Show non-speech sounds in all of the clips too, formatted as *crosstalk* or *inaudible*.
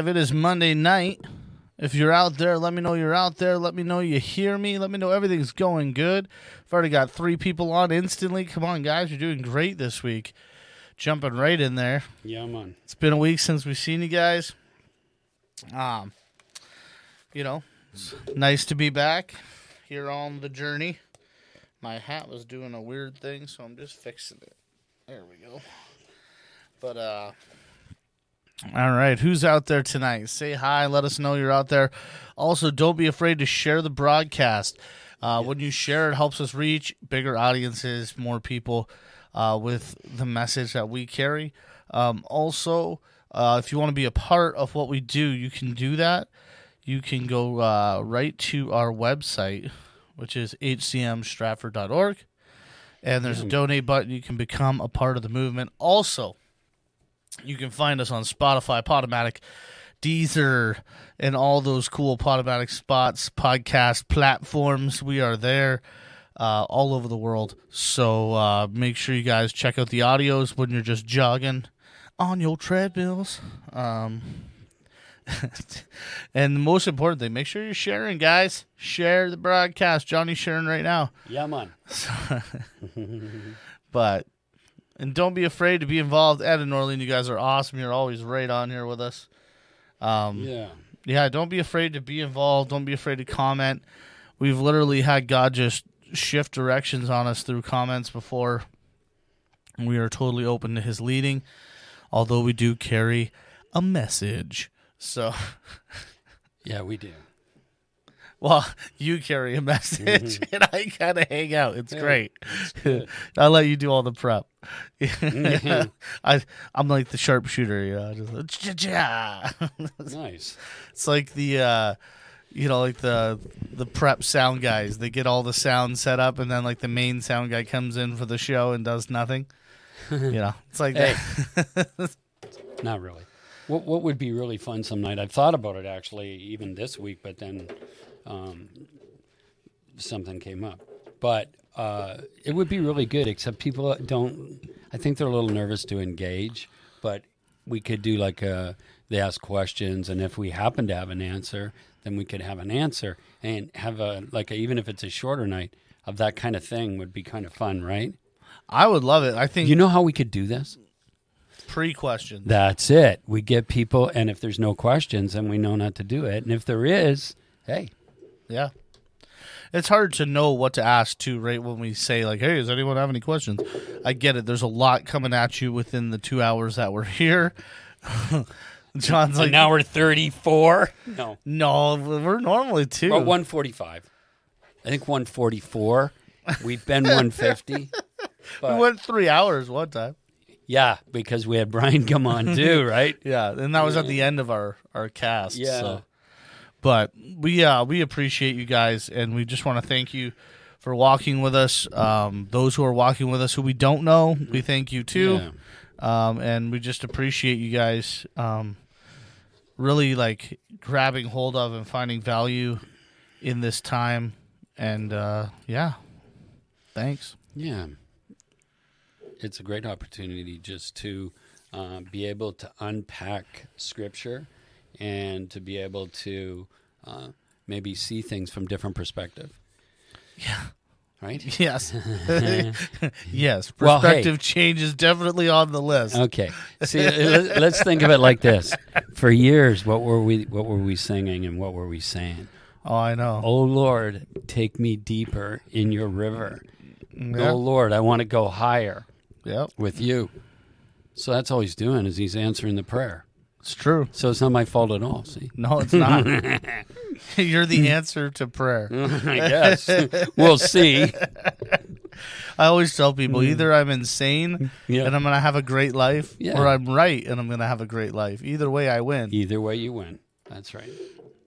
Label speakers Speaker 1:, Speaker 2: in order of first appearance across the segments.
Speaker 1: Live. It is Monday night. If you're out there, let me know you're out there. Let me know you hear me. Let me know everything's going good. I've already got three people on instantly. Come on, guys. You're doing great this week. Jumping right in there.
Speaker 2: Yeah, man.
Speaker 1: It's been a week since we've seen you guys. Um, you know, it's nice to be back here on the journey. My hat was doing a weird thing, so I'm just fixing it. There we go. But uh all right, who's out there tonight? Say hi, let us know you're out there. Also, don't be afraid to share the broadcast. Uh, When you share, it helps us reach bigger audiences, more people uh, with the message that we carry. Um, also, uh, if you want to be a part of what we do, you can do that. You can go uh, right to our website, which is hcmstratford.org, and there's a donate button. You can become a part of the movement. Also, you can find us on Spotify, Podomatic, Deezer, and all those cool Podomatic spots, podcast platforms. We are there uh, all over the world. So uh, make sure you guys check out the audios when you're just jogging on your treadmills. Um, *laughs* and the most important thing, make sure you're sharing, guys. Share the broadcast. Johnny's sharing right now.
Speaker 2: Yeah, man. *laughs* *laughs*
Speaker 1: But and don't be afraid to be involved. Ed and Norlene, you guys are awesome. You're always right on here with us. Um,
Speaker 2: Yeah.
Speaker 1: yeah, don't be afraid to be involved. Don't be afraid to comment. We've literally had God just shift directions on us through comments before. We are totally open to His leading, although we do carry a message. So, *laughs*
Speaker 2: Yeah, we do.
Speaker 1: Well, you carry a message, and I kind of hang out. It's
Speaker 2: Yeah,
Speaker 1: great. *laughs* I'll let you do all the prep.
Speaker 2: Mhm. *laughs*
Speaker 1: I I'm like the sharpshooter, you know. Just, cha-cha. *laughs*
Speaker 2: Nice.
Speaker 1: it's like the uh you know, like the the prep sound guys. They get all the sound set up, and then like the main sound guy comes in for the show and does nothing. you know, it's like
Speaker 2: Hey.
Speaker 1: that.
Speaker 2: Not really. What What would be really fun some night? I've thought about it actually, even this week, but then um, something came up. But uh, it would be really good. Except people don't. I think they're a little nervous to engage. But we could do like a. They ask questions, and if we happen to have an answer, then we could have an answer and have a like a, even if it's a shorter night of that kind of thing would be kind of fun, right?
Speaker 1: I would love it. I think
Speaker 2: You know how we could do this?
Speaker 1: pre question.
Speaker 2: That's it. We get people, and if there's no questions, then we know not to do it. And if there is, hey,
Speaker 1: Yeah. It's hard to know what to ask too, right? When we say like, "Hey, does anyone have any questions?" I get it. There's a lot coming at you within the two hours that we're here. *laughs* John's like,
Speaker 2: an hour 34. No,
Speaker 1: "No, we're normally two.
Speaker 2: well, 145. I think 144. We've been 150. *laughs*
Speaker 1: we went three hours one time.
Speaker 2: yeah, because we had Brian come on too, *laughs* right?
Speaker 1: Yeah, and that was at the end of our our cast.
Speaker 2: Yeah.
Speaker 1: So. But we uh we appreciate you guys, and we just want to thank you for walking with us. Um, those who are walking with us who we don't know, we thank you too.
Speaker 2: Yeah.
Speaker 1: Um, and we just appreciate you guys um, really like grabbing hold of and finding value in this time. And uh, yeah, thanks.
Speaker 2: Yeah. It's a great opportunity just to uh, be able to unpack scripture and to be able to uh, maybe see things from different perspective.
Speaker 1: Yeah.
Speaker 2: Right? *laughs*
Speaker 1: Yes. *laughs* yes.
Speaker 2: Well, hey.
Speaker 1: Perspective change is definitely on the list.
Speaker 2: Okay. See, let- let's think of it like this. For years, what were we what were we singing and what were we saying?
Speaker 1: Oh, I know.
Speaker 2: Oh Lord, take me deeper in your river.
Speaker 1: yeah.
Speaker 2: Oh Lord, I want to go higher
Speaker 1: Yep.
Speaker 2: with you. So that's all he's doing is he's answering the prayer.
Speaker 1: It's true.
Speaker 2: So it's not my fault at all. See,
Speaker 1: No, it's not. *laughs* You're the answer to prayer. *laughs*
Speaker 2: I guess we'll see.
Speaker 1: I always tell people hmm. either I'm insane
Speaker 2: Yeah.
Speaker 1: and I'm going to have a great life,
Speaker 2: Yeah.
Speaker 1: or I'm right and I'm going to have a great life. Either way, I win.
Speaker 2: Either way, you win. That's right.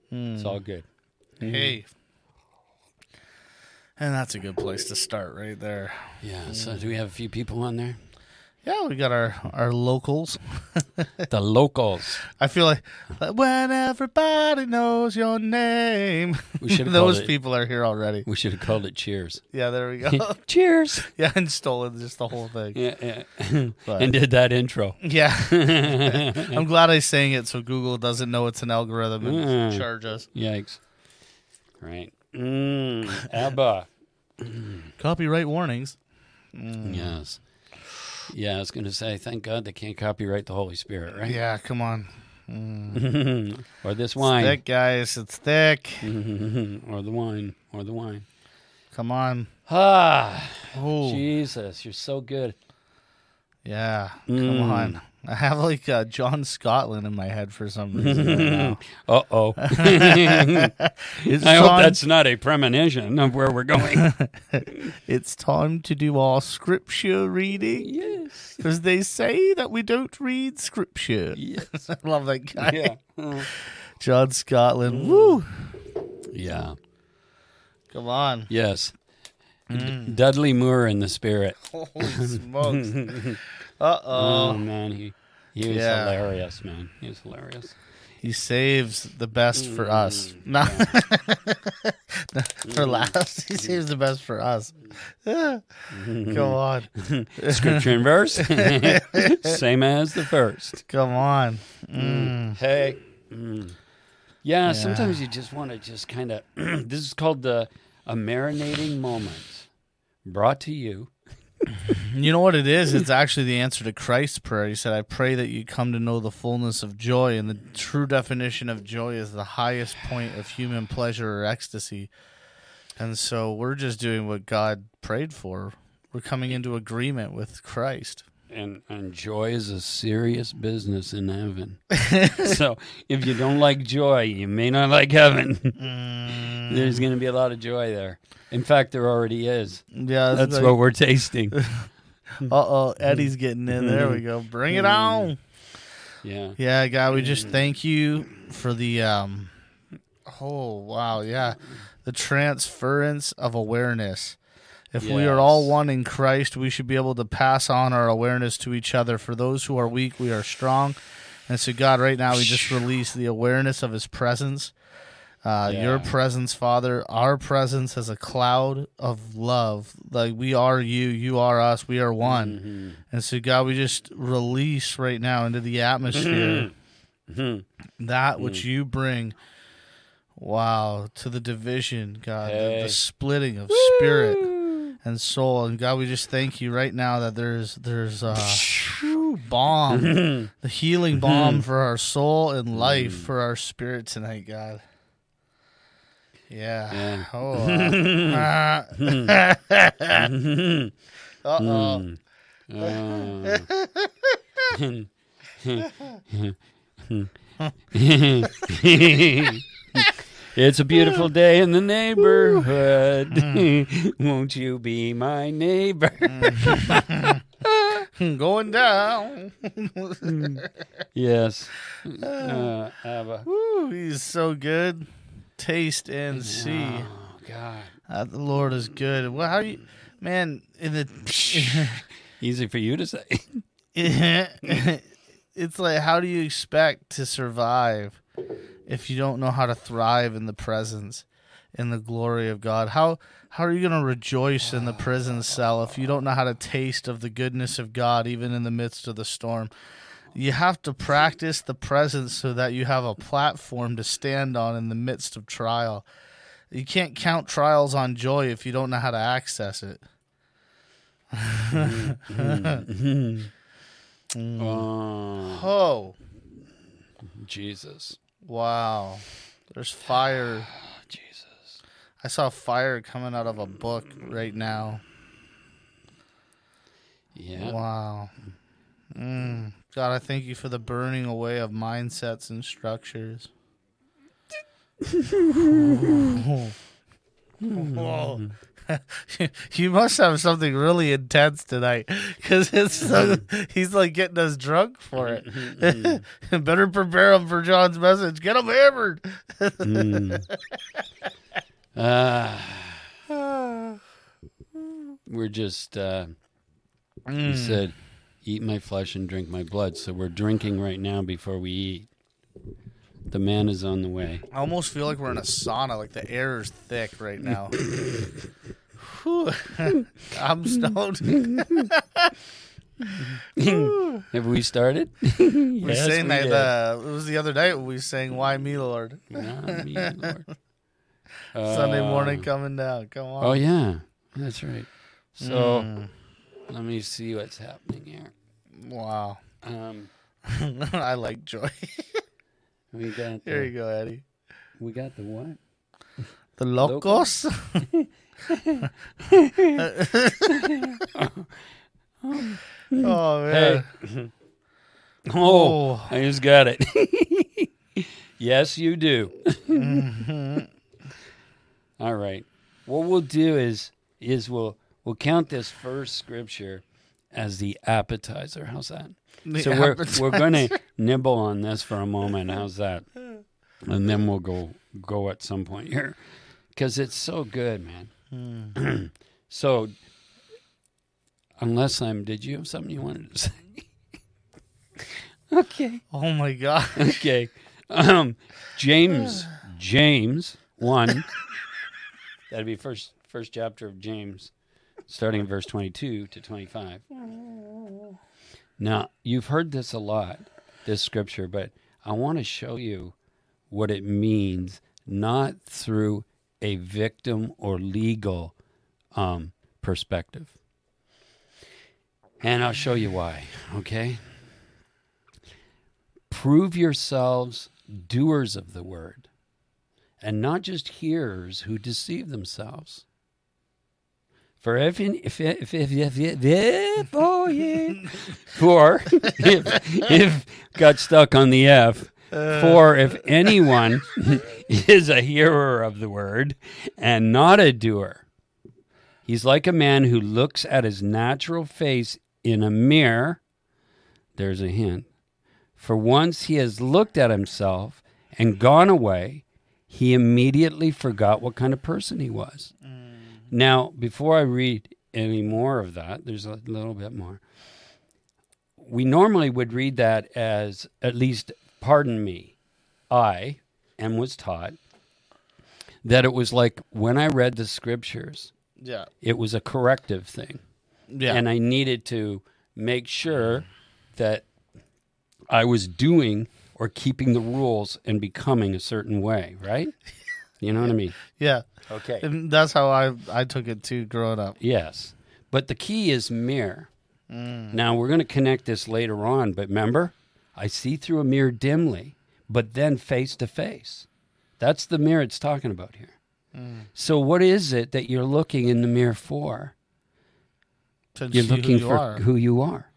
Speaker 1: Hmm.
Speaker 2: It's all good.
Speaker 1: Hey. Hmm. And that's a good place to start right there.
Speaker 2: Yeah. So hmm. do we have a few people on there?
Speaker 1: Yeah, we got our our locals. *laughs*
Speaker 2: the locals.
Speaker 1: I feel like when everybody knows your name.
Speaker 2: We should *laughs*
Speaker 1: Those
Speaker 2: it-
Speaker 1: people are here already.
Speaker 2: We should have called it Cheers.
Speaker 1: Yeah, there we go. *laughs*
Speaker 2: Cheers.
Speaker 1: yeah, and stolen just the whole thing.
Speaker 2: Yeah, yeah.
Speaker 1: But-
Speaker 2: and did that intro.
Speaker 1: Yeah. I'm glad I sang it so Google doesn't know it's an algorithm and
Speaker 2: Mm.
Speaker 1: charge us.
Speaker 2: Yikes. Right. Mm, ABBA. *clears throat*
Speaker 1: Copyright warnings. Mm.
Speaker 2: Yes. Yeah, I was going to say, thank God they can't copyright the Holy Spirit, right?
Speaker 1: Yeah, come on. *laughs*
Speaker 2: or this
Speaker 1: It's
Speaker 2: wine.
Speaker 1: thick, guys. It's thick. *laughs*
Speaker 2: or the wine. Or the wine.
Speaker 1: Come on.
Speaker 2: Ah,
Speaker 1: Oh,
Speaker 2: Jesus, you're so good.
Speaker 1: yeah. Come
Speaker 2: Mm.
Speaker 1: on. I have like uh, John Scotland in my head for some *laughs* reason.
Speaker 2: Uh oh. *laughs* *laughs* I hope that's not a premonition of where we're going.
Speaker 1: it's time to do our scripture reading
Speaker 2: yes.
Speaker 1: because they say that we don't read scripture.
Speaker 2: Yes.
Speaker 1: I love that guy.
Speaker 2: Yeah. Mm.
Speaker 1: John Scotland. Woo.
Speaker 2: Yeah.
Speaker 1: Come on.
Speaker 2: Yes. D- Dudley Moore in the spirit.
Speaker 1: Holy smokes. Uh
Speaker 2: Oh,
Speaker 1: oh.
Speaker 2: man, he he was
Speaker 1: Yeah.
Speaker 2: hilarious, man. He was hilarious.
Speaker 1: He saves the best for us. No. for *laughs* last. He saves the best for us. Go on. *laughs*
Speaker 2: Scripture and verse, *laughs* same as the first.
Speaker 1: Come on. Mm.
Speaker 2: Hey. Mm. Yeah, sometimes you just want to just kind of. *clears throat* this is called the a marinating moment, brought to you.
Speaker 1: You know what it is? It's actually the answer to Christ's prayer. He said, I pray that you come to know the fullness of joy. And the true definition of joy is the highest point of human pleasure or ecstasy. And so we're just doing what God prayed for. We're coming into agreement with Christ.
Speaker 2: And and joy is a serious business in heaven. *laughs* so if you don't like joy, you may not like heaven. *laughs*
Speaker 1: Mm,
Speaker 2: There's going to be a lot of joy there. In fact, there already is.
Speaker 1: yeah,
Speaker 2: That's
Speaker 1: like,
Speaker 2: what we're tasting. *laughs*
Speaker 1: Uh oh, Eddie's getting in. There we go. Bring it on.
Speaker 2: Yeah.
Speaker 1: Yeah, God, we just thank you for the um oh wow, yeah. The transference of awareness. If we are all one in Christ, we should be able to pass on our awareness to each other. For those who are weak, we are strong. And so, God, right now, we just release the awareness of His presence. Uh, Your presence, Father, our presence as a cloud of love. Like we are you, you are us, we are one.
Speaker 2: Mm-hmm.
Speaker 1: And so, God, we just release right now into the atmosphere
Speaker 2: Mm-hmm.
Speaker 1: that
Speaker 2: Mm.
Speaker 1: which you bring. Wow, to the division, God,
Speaker 2: Hey.
Speaker 1: the splitting of spirit and soul. And God, we just thank you right now that there's there's uh, a whew, balm, *laughs* the healing balm *laughs* for our soul and mm. life for our spirit tonight, God. Yeah.
Speaker 2: Yeah.
Speaker 1: Oh. Uh *laughs* oh.
Speaker 2: It's a beautiful day in the neighborhood. *laughs* Won't you be my neighbor? *laughs*
Speaker 1: Going down.
Speaker 2: yes. Uh, Abba.
Speaker 1: Woo, he's so good. Taste and see.
Speaker 2: Oh, God.
Speaker 1: Uh, the Lord is good. Well, how you, man? In the, *laughs*
Speaker 2: Easy for you to say.
Speaker 1: it's like, how do you expect to survive if you don't know how to thrive in the presence, in the glory of God? How how are you going to rejoice in the prison cell if you don't know how to taste of the goodness of God, even in the midst of the storm? You have to practice the presence so that you have a platform to stand on in the midst of trial. You can't count trials on joy if you don't know how to access it. *laughs* *laughs*
Speaker 2: Oh,
Speaker 1: Oh,
Speaker 2: Jesus.
Speaker 1: Wow. There's fire. *sighs*
Speaker 2: Jesus.
Speaker 1: I saw fire coming out of a book right now.
Speaker 2: Yeah.
Speaker 1: Wow. Mm. God, I thank you for the burning away of mindsets and structures. *laughs* *laughs* Whoa. *laughs* you must have something really intense tonight because it's so, he's like getting us drunk for it. *laughs* Better prepare him for John's message. Get him hammered.
Speaker 2: Ah, we're just, uh, he
Speaker 1: Mm.
Speaker 2: said, eat my flesh and drink my blood. So we're drinking right now before we eat. The man is on the way.
Speaker 1: I almost feel like we're in a sauna. Like the air is thick right now. Whew. *laughs* I'm stoned. *laughs*
Speaker 2: Have we started?
Speaker 1: We *laughs* were saying that uh, it was the other night we sang "Why Me, Lord."
Speaker 2: Lord.
Speaker 1: Sunday
Speaker 2: Uh,
Speaker 1: morning coming down. Come on.
Speaker 2: Oh yeah, that's right. So
Speaker 1: Mm,
Speaker 2: let me see what's happening here.
Speaker 1: wow.
Speaker 2: Um,
Speaker 1: I like joy.
Speaker 2: We got the,
Speaker 1: you go, Eddie.
Speaker 2: we got the what?
Speaker 1: The locos. *laughs* oh man.
Speaker 2: Oh, I just got it. *laughs* yes, you do.
Speaker 1: Mhm. *laughs*
Speaker 2: All right. What we'll do is is we'll we'll count this first scripture as the appetizer. How's that?
Speaker 1: The
Speaker 2: so we're we're going *laughs* to nibble on this for a moment. How's that? And then we'll go go at some point here because it's so good, man.
Speaker 1: Hmm. *clears throat*
Speaker 2: So unless I'm, did you have something you wanted to say? *laughs* okay.
Speaker 1: Oh my god. *laughs*
Speaker 2: Okay. Um, James *sighs* James one. That'd be first first chapter of James, starting in verse twenty two to twenty five. Now you've heard this a lot, this scripture, but I want to show you what it means, not through a victim or legal um, perspective. And I'll show you why. Okay. Prove yourselves doers of the word, and not just hearers who deceive themselves. For if if if if if, if, if oh yeah, for if if got stuck on the F. For if anyone is a hearer of the word and not a doer, he's like a man who looks at his natural face in a mirror. There's a hint. For once he has looked at himself and gone away, he immediately forgot what kind of person he was. Mm. Now, before I read any more of that, there's a little bit more. We normally would read that as, at least, pardon me, I, and was taught that it was like when I read the scriptures,
Speaker 1: Yeah.
Speaker 2: it was a corrective thing
Speaker 1: Yeah.
Speaker 2: and I needed to make sure that I was doing or keeping the rules and becoming a certain way, right? You know what I mean?
Speaker 1: yeah.
Speaker 2: Okay.
Speaker 1: And that's how I I took it too growing up.
Speaker 2: Yes. But the key is mirror.
Speaker 1: Mm.
Speaker 2: Now we're going to connect this later on, but remember, I see through a mirror dimly, but then face to face. That's the mirror it's talking about here.
Speaker 1: Mm.
Speaker 2: So what is it that you're looking in the mirror for?
Speaker 1: To
Speaker 2: You're
Speaker 1: see who
Speaker 2: looking
Speaker 1: you
Speaker 2: for
Speaker 1: are.
Speaker 2: who you are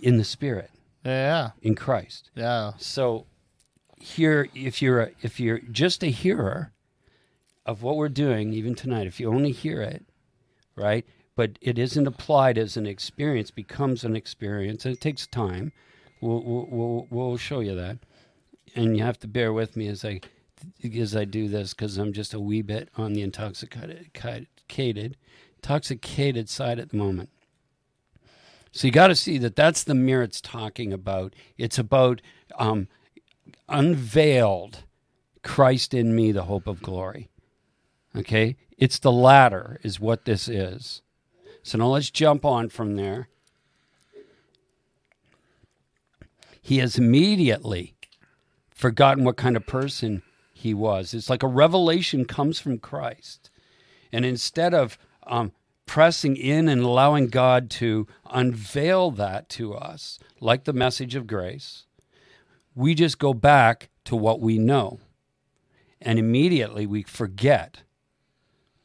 Speaker 2: in the spirit,
Speaker 1: Yeah.
Speaker 2: in Christ.
Speaker 1: Yeah.
Speaker 2: So here if you're a, if you're just a hearer of what we're doing even tonight, if you only hear it, right? But it isn't applied as an experience, becomes an experience, and it takes time. We'll we'll we'll, show you that, and you have to bear with me as I as I do this because I'm just a wee bit on the intoxicated intoxicated intoxicated side at the moment. So you got to see that that's the mirror it's talking about. It's about um, unveiled Christ in me, the hope of glory. Okay? It's the latter, is what this is. So now let's jump on from there. He has immediately forgotten what kind of person he was. It's like a revelation comes from Christ. And instead of um, pressing in and allowing God to unveil that to us, like the message of grace, we just go back to what we know. And immediately we forget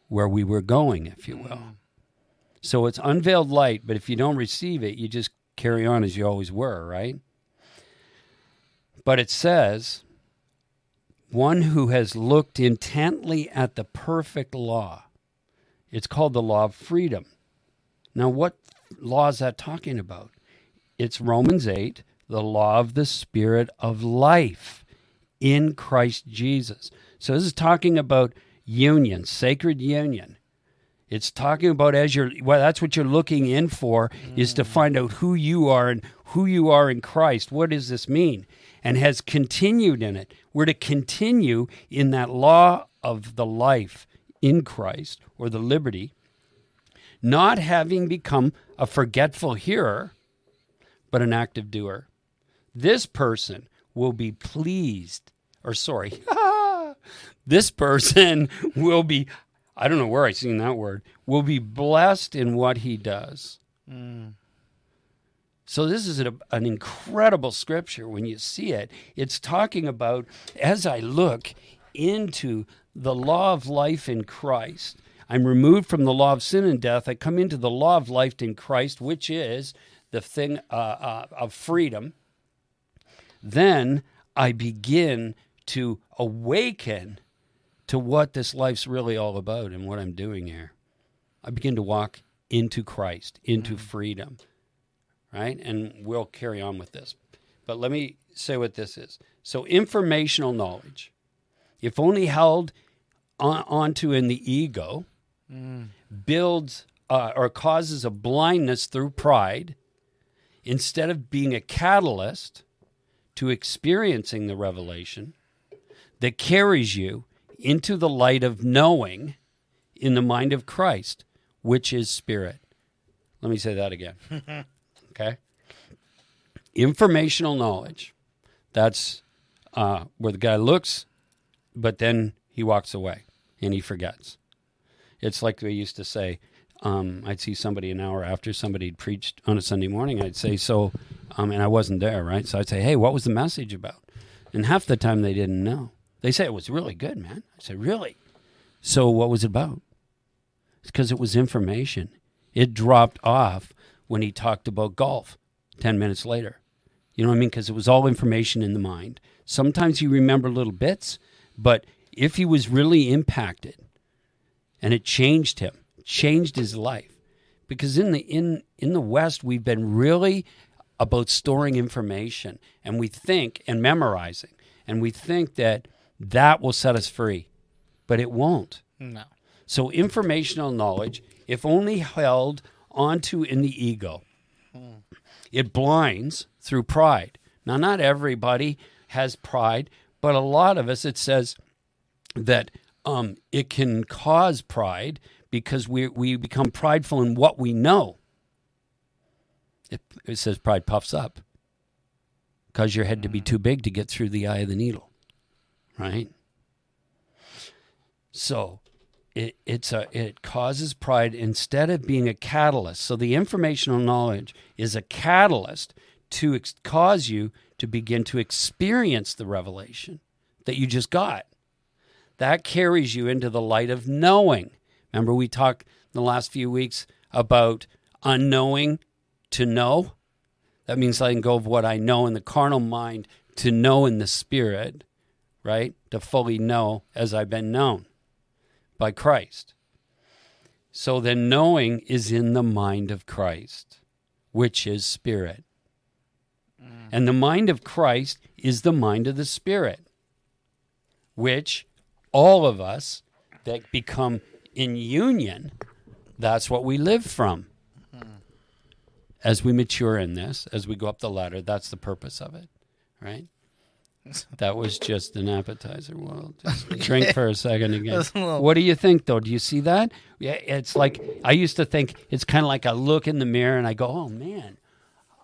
Speaker 2: where we were going, if you will. Mm. So it's unveiled light, but if you don't receive it, you just carry on as you always were, right? But it says, one who has looked intently at the perfect law. It's called the law of freedom. Now, what law is that talking about? It's Romans 8, the law of the Spirit of life in Christ Jesus. So, this is talking about union, sacred union. It's talking about as you're well, that's what you're looking in for is to mm. find out who you are and who you are in Christ. What does this mean? And has continued in it. We're to continue in that law of the life in Christ or the liberty, not having become a forgetful hearer, but an active doer. This person will be pleased, or sorry, *laughs* this person *laughs* will be, I don't know where I seen that word, will be blessed in what he does. So this is a, an incredible scripture when you see it. It's talking about as I look into the law of life in Christ, I'm removed from the law of sin and death. I come into the law of life in Christ, which is the thing uh, uh, of freedom. Then I begin to awaken to what this life's really all about and what I'm doing here. I begin to walk into Christ, into freedom, right? And we'll carry on with this. But let me say what this is. So, informational knowledge, if only held on, onto in the ego, builds uh, or causes a blindness through pride instead of being a catalyst to experiencing the revelation that carries you into the light of knowing in the mind of Christ, which is spirit. Let me say that again. *laughs* okay? Informational knowledge. That's uh, where the guy looks, but then he walks away and he forgets. It's like we used to say. Um, I'd see somebody an hour after somebody had preached on a Sunday morning. I'd say, "So," um, and I wasn't there, right? So I'd say, "Hey, what was the message about?" And half the time they didn't know. They say it was really good, man. I said, "Really?" So what was it about? It's because it was information. It dropped off when he talked about golf 10 minutes later. You know what I mean? Because it was all information in the mind. Sometimes you remember little bits, but if he was really impacted and it changed him, changed his life. Because in the in in the West, we've been really about storing information and we think and memorizing and we think that that will set us free, but it won't.
Speaker 1: No.
Speaker 2: So, informational knowledge, if only held onto in the ego, it blinds through pride. Now, not everybody has pride, but a lot of us, it says that um, it can cause pride because we, we become prideful in what we know. It, it says pride puffs up, cause your head to be mm. too big to get through the eye of the needle, right? So, it, it's a it causes pride instead of being a catalyst. So the informational knowledge is a catalyst to ex- cause you to begin to experience the revelation that you just got. That carries you into the light of knowing. Remember we talked in the last few weeks about unknowing to know. That means letting go of what I know in the carnal mind to know in the spirit, right? To fully know as I've been known by Christ. So then knowing is in the mind of Christ, which is spirit. Mm. And the mind of Christ is the mind of the spirit, which all of us that become in union, that's what we live from. As we mature in this, as we go up the ladder, that's the purpose of it, right? *laughs* That was just an appetizer. Well, just *laughs* drink for a second again.
Speaker 1: A little-
Speaker 2: What do you think, though? Do you see that? Yeah, it's like I used to think it's kind of like I look in the mirror and I go, "Oh man,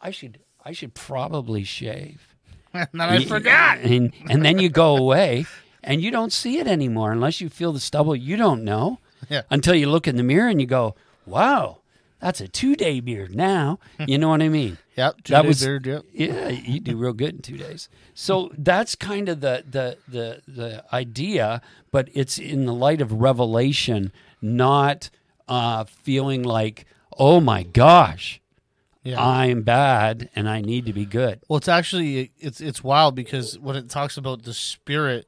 Speaker 2: I should, I should probably shave."
Speaker 1: and *laughs* then I forgot.
Speaker 2: and and then you go away and you don't see it anymore unless you feel the stubble. You don't know
Speaker 1: Yeah.
Speaker 2: until you look in the mirror and you go, "Wow, that's a two day beard now." You know what I mean? *laughs*
Speaker 1: Yep.
Speaker 2: That was-
Speaker 1: beard, yep.
Speaker 2: Yeah, you do real good in two days. So that's kind of the the the the idea, but it's in the light of revelation, not uh, feeling like, oh my gosh,
Speaker 1: Yeah.
Speaker 2: I'm bad and I need to be good.
Speaker 1: Well, it's actually it's it's wild because when it talks about the spirit,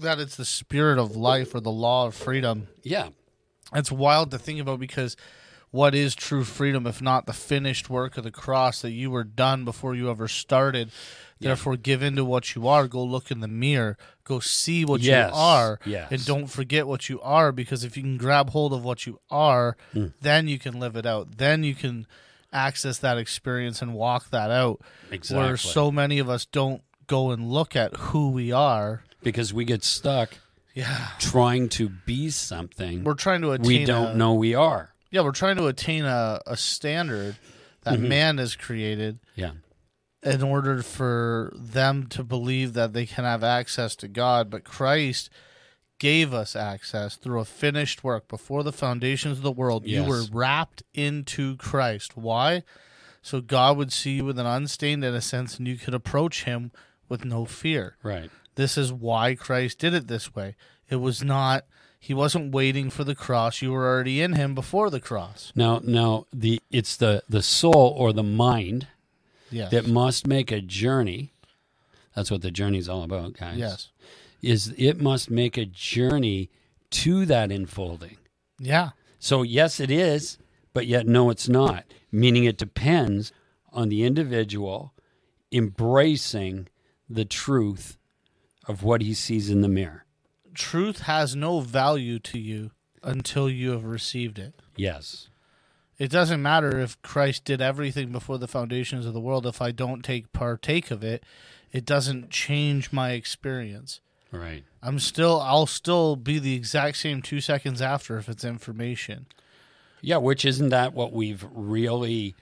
Speaker 1: that it's the spirit of life or the law of freedom.
Speaker 2: Yeah,
Speaker 1: It's wild to think about because what is true freedom if not the finished work of the cross that you were done before you ever started? Therefore, give in to what you are. Go look in the mirror. Go see what
Speaker 2: Yes,
Speaker 1: you are.
Speaker 2: yes.
Speaker 1: And don't forget what you are because if you can grab hold of what you are,
Speaker 2: Hmm.
Speaker 1: then you can live it out. Then you can access that experience and walk that out.
Speaker 2: Exactly.
Speaker 1: Where so many of us don't go and look at who we are.
Speaker 2: Because we get stuck
Speaker 1: Yeah.
Speaker 2: trying to be something
Speaker 1: We're trying to attain
Speaker 2: we don't
Speaker 1: a-
Speaker 2: know we are.
Speaker 1: Yeah, we're trying to attain a, a standard that
Speaker 2: Mm-hmm.
Speaker 1: man has created
Speaker 2: Yeah.
Speaker 1: in order for them to believe that they can have access to God. But Christ gave us access through a finished work before the foundations of the world. You were wrapped into Christ. Why? So God would see you with an unstained innocence and you could approach him with no fear.
Speaker 2: Right.
Speaker 1: This is why Christ did it this way. It was not he wasn't waiting for the cross. You were already in him before the cross.
Speaker 2: Now now the it's the the soul or the mind
Speaker 1: Yes.
Speaker 2: that must make a journey. That's what the journey is all about, guys.
Speaker 1: yes.
Speaker 2: Is it must make a journey to that enfolding.
Speaker 1: Yeah.
Speaker 2: So yes it is, but yet no it's not. Meaning it depends on the individual embracing the truth of what he sees in the mirror.
Speaker 1: Truth has no value to you until you have received it.
Speaker 2: Yes.
Speaker 1: It doesn't matter if Christ did everything before the foundations of the world. If I don't take partake of it, it doesn't change my experience.
Speaker 2: Right.
Speaker 1: I'm still, I'll still be the exact same two seconds after if it's information.
Speaker 2: Yeah, which isn't that what we've really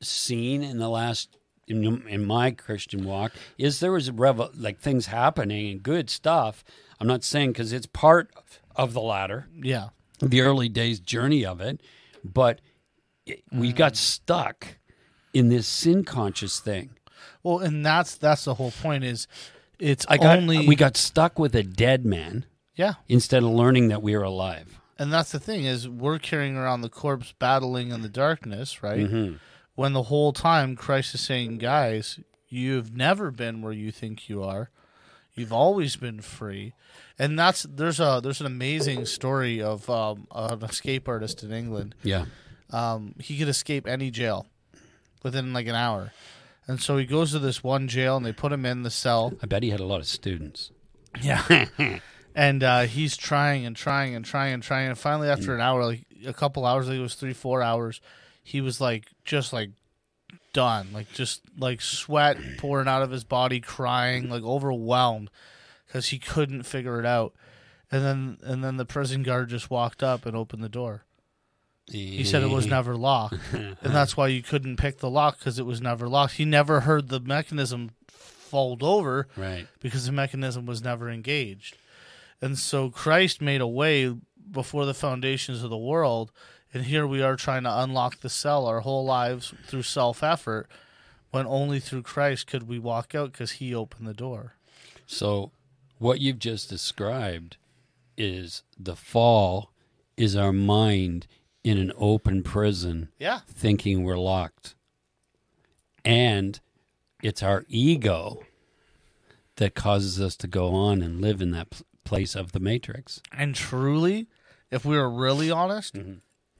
Speaker 2: seen in the last in, in my Christian walk? Is there was a revel like things happening and good stuff. I'm not saying because it's part of the ladder,
Speaker 1: Yeah.
Speaker 2: the early days journey of it, but it, we got stuck in this sin conscious thing.
Speaker 1: Well, and that's that's the whole point. Is it's
Speaker 2: I got
Speaker 1: only
Speaker 2: we got stuck with a dead man
Speaker 1: yeah,
Speaker 2: instead of learning that we are alive.
Speaker 1: and that's the thing is we're carrying around the corpse, battling in the darkness, right?
Speaker 2: Mm-hmm.
Speaker 1: When the whole time Christ is saying, "Guys, you've never been where you think you are. You've always been free." And that's there's a there's an amazing story of um, an escape artist in England.
Speaker 2: Yeah.
Speaker 1: um, he could escape any jail within like an hour. And so he goes to this one jail and they put him in the cell.
Speaker 2: I bet he had a lot of students.
Speaker 1: Yeah. *laughs* and uh, he's trying and trying and trying and trying. And finally, after an hour, like a couple hours, I think it was three, four hours, he was like, just like done. Like, just like sweat pouring out of his body, crying, like overwhelmed because he couldn't figure it out. And then, and then the prison guard just walked up and opened the door. He said it was never locked, *laughs* and that's why you couldn't pick the lock because it was never locked. He never heard the mechanism fold over
Speaker 2: right.
Speaker 1: because the mechanism was never engaged. And so Christ made a way before the foundations of the world, and here we are trying to unlock the cell our whole lives through self effort, when only through Christ could we walk out because He opened the door.
Speaker 2: So, what you've just described is the fall is our mind in an open prison
Speaker 1: Yeah,
Speaker 2: thinking we're locked. And it's our ego that causes us to go on and live in that pl- place of the matrix.
Speaker 1: and truly, if we were really honest, mm-hmm.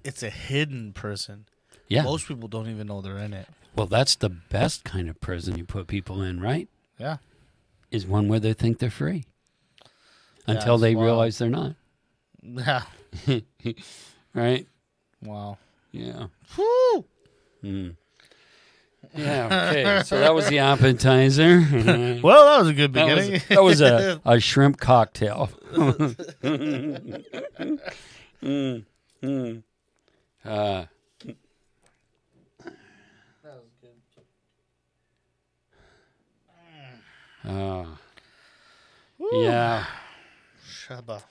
Speaker 1: It's a hidden prison.
Speaker 2: Yeah.
Speaker 1: Most people don't even know they're in it.
Speaker 2: well, that's the best kind of prison you put people in, right?
Speaker 1: Yeah.
Speaker 2: Is one where they think they're free until
Speaker 1: it's
Speaker 2: they
Speaker 1: wild.
Speaker 2: realize they're not, *laughs*
Speaker 1: Yeah. *laughs*
Speaker 2: right?
Speaker 1: Wow.
Speaker 2: Yeah.
Speaker 1: Woo!
Speaker 2: Mm. Yeah. Okay. so that was the appetizer. *laughs*
Speaker 1: Well, that was a good
Speaker 2: that
Speaker 1: beginning.
Speaker 2: was, that was a, a shrimp cocktail. Mm, mm. Uh, That was good. uh, yeah.
Speaker 1: Shabba.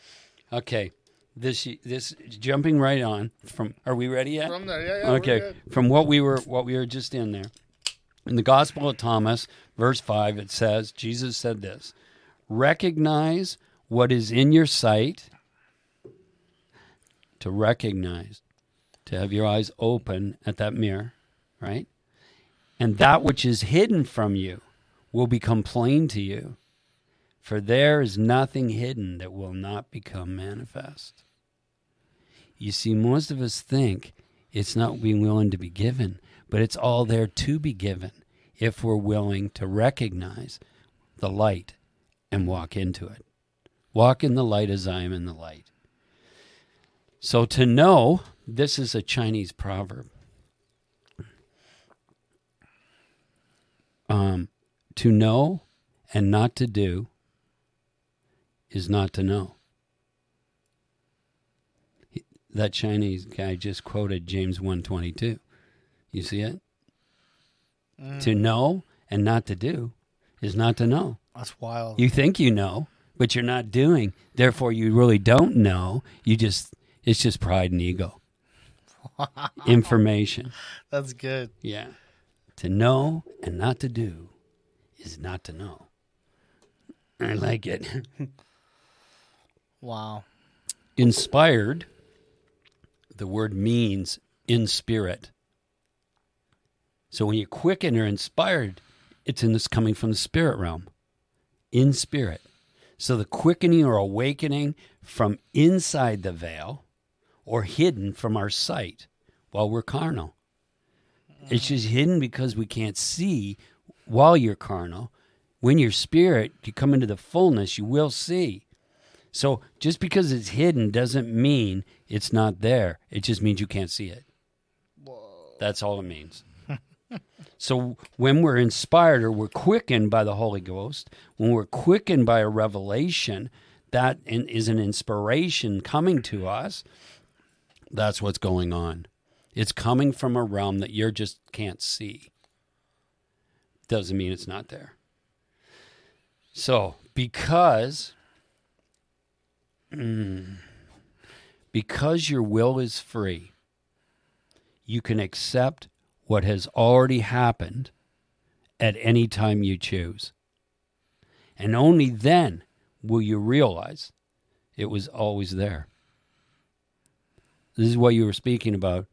Speaker 2: Okay. This this jumping right on from. Are we ready yet?
Speaker 1: From there, yeah, yeah.
Speaker 2: okay from what we were what we were just in there in the gospel of thomas verse 5 it says jesus said this recognize what is in your sight to recognize to have your eyes open at that mirror right and that which is hidden from you will become plain to you for there is nothing hidden that will not become manifest you see most of us think It's not being willing to be given, but it's all there to be given if we're willing to recognize the light and walk into it. Walk in the light as I am in the light. So to know, this is a Chinese proverb. Um, to know and not to do is not to know. He- That Chinese guy just quoted James 122. You see it? To know and not to do is not to know.
Speaker 1: That's wild.
Speaker 2: You think you know, but you're not doing. Therefore, you really don't know. You just, it's just pride and ego. *laughs* Information.
Speaker 1: That's good.
Speaker 2: Yeah. To know and not to do is not to know. I like it. *laughs*
Speaker 1: Wow.
Speaker 2: Inspired, the word means in spirit. So when you quicken or inspired, it's in this coming from the spirit realm. In spirit. So the quickening or awakening from inside the veil or hidden from our sight while we're carnal. It's just hidden because we can't see while you're carnal. When you're spirit, you come into the fullness, you will see. So just because it's hidden doesn't mean it's not there. It just means you can't see it. That's all it means. *laughs* so when we're inspired or we're quickened by the Holy Ghost, when we're quickened by a revelation, that is an inspiration coming to us. That's what's going on. It's coming from a realm that you just can't see. Doesn't mean it's not there. So, because *clears throat* because your will is free, you can accept what has already happened at any time you choose. And only then will you realize it was always there. This is what you were speaking about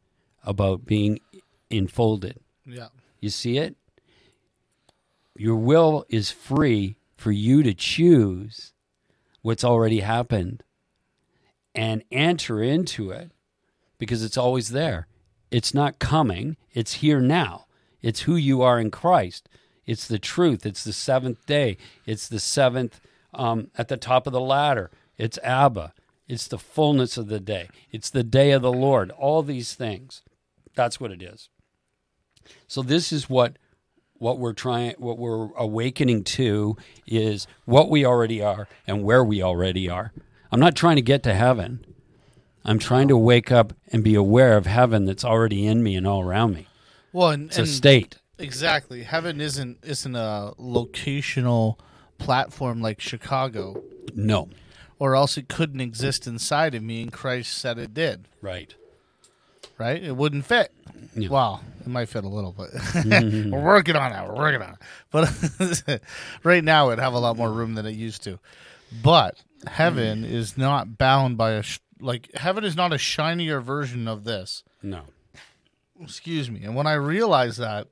Speaker 2: about being enfolded.
Speaker 1: Yeah.
Speaker 2: You see it? Your will is free for you to choose what's already happened and enter into it because it's always there. It's not coming, it's here now. It's who you are in Christ. It's the truth. It's the seventh day. It's the seventh um, at the top of the ladder. It's Abba. It's the fullness of the day. It's the day of the Lord. All these things. That's what it is. So this is what what we're trying what we're awakening to is what we already are and where we already are. I'm not trying to get to heaven. I'm trying to wake up and be aware of heaven that's already in me and all around me.
Speaker 1: Well, and,
Speaker 2: It's a
Speaker 1: and
Speaker 2: state.
Speaker 1: exactly. Heaven isn't isn't a locational platform like Chicago,
Speaker 2: No.
Speaker 1: Or else it couldn't exist inside of me. And Christ said it did.
Speaker 2: Right.
Speaker 1: Right? It wouldn't fit.
Speaker 2: Yeah.
Speaker 1: Well, it might fit a little, but mm-hmm. *laughs* we're working on it. We're working on it. But *laughs* right now, it'd have a lot more room than it used to. But heaven mm. is not bound by a sh- like heaven is not a shinier version of this.
Speaker 2: No.
Speaker 1: Excuse me. And when I realized that,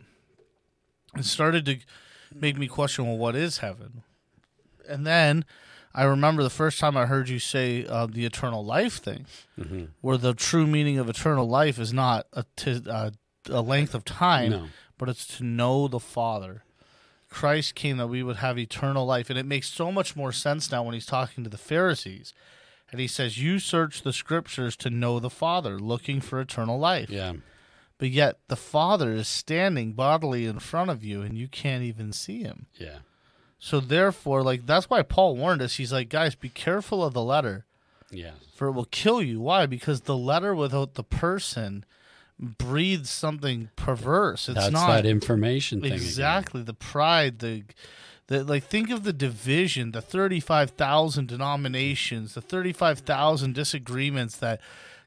Speaker 1: it started to make me question, well, what is heaven? And then I remember the first time I heard you say uh, the eternal life thing,
Speaker 2: Mm-hmm.
Speaker 1: where the true meaning of eternal life is not a, t- uh, a length of time,
Speaker 2: No.
Speaker 1: but it's to know the Father. Christ came that we would have eternal life. And it makes so much more sense now when he's talking to the Pharisees. And he says, You search the scriptures to know the Father, looking for eternal life.
Speaker 2: Yeah.
Speaker 1: But yet the Father is standing bodily in front of you and you can't even see him.
Speaker 2: Yeah.
Speaker 1: So therefore, like that's why Paul warned us. He's like, guys, be careful of the letter,
Speaker 2: Yeah.
Speaker 1: for it will kill you. Why? Because the letter without the person breathes something perverse. It's
Speaker 2: That's
Speaker 1: not
Speaker 2: that information thing. again.
Speaker 1: exactly the pride, the the like think of the division, the thirty five thousand denominations, the thirty five thousand disagreements that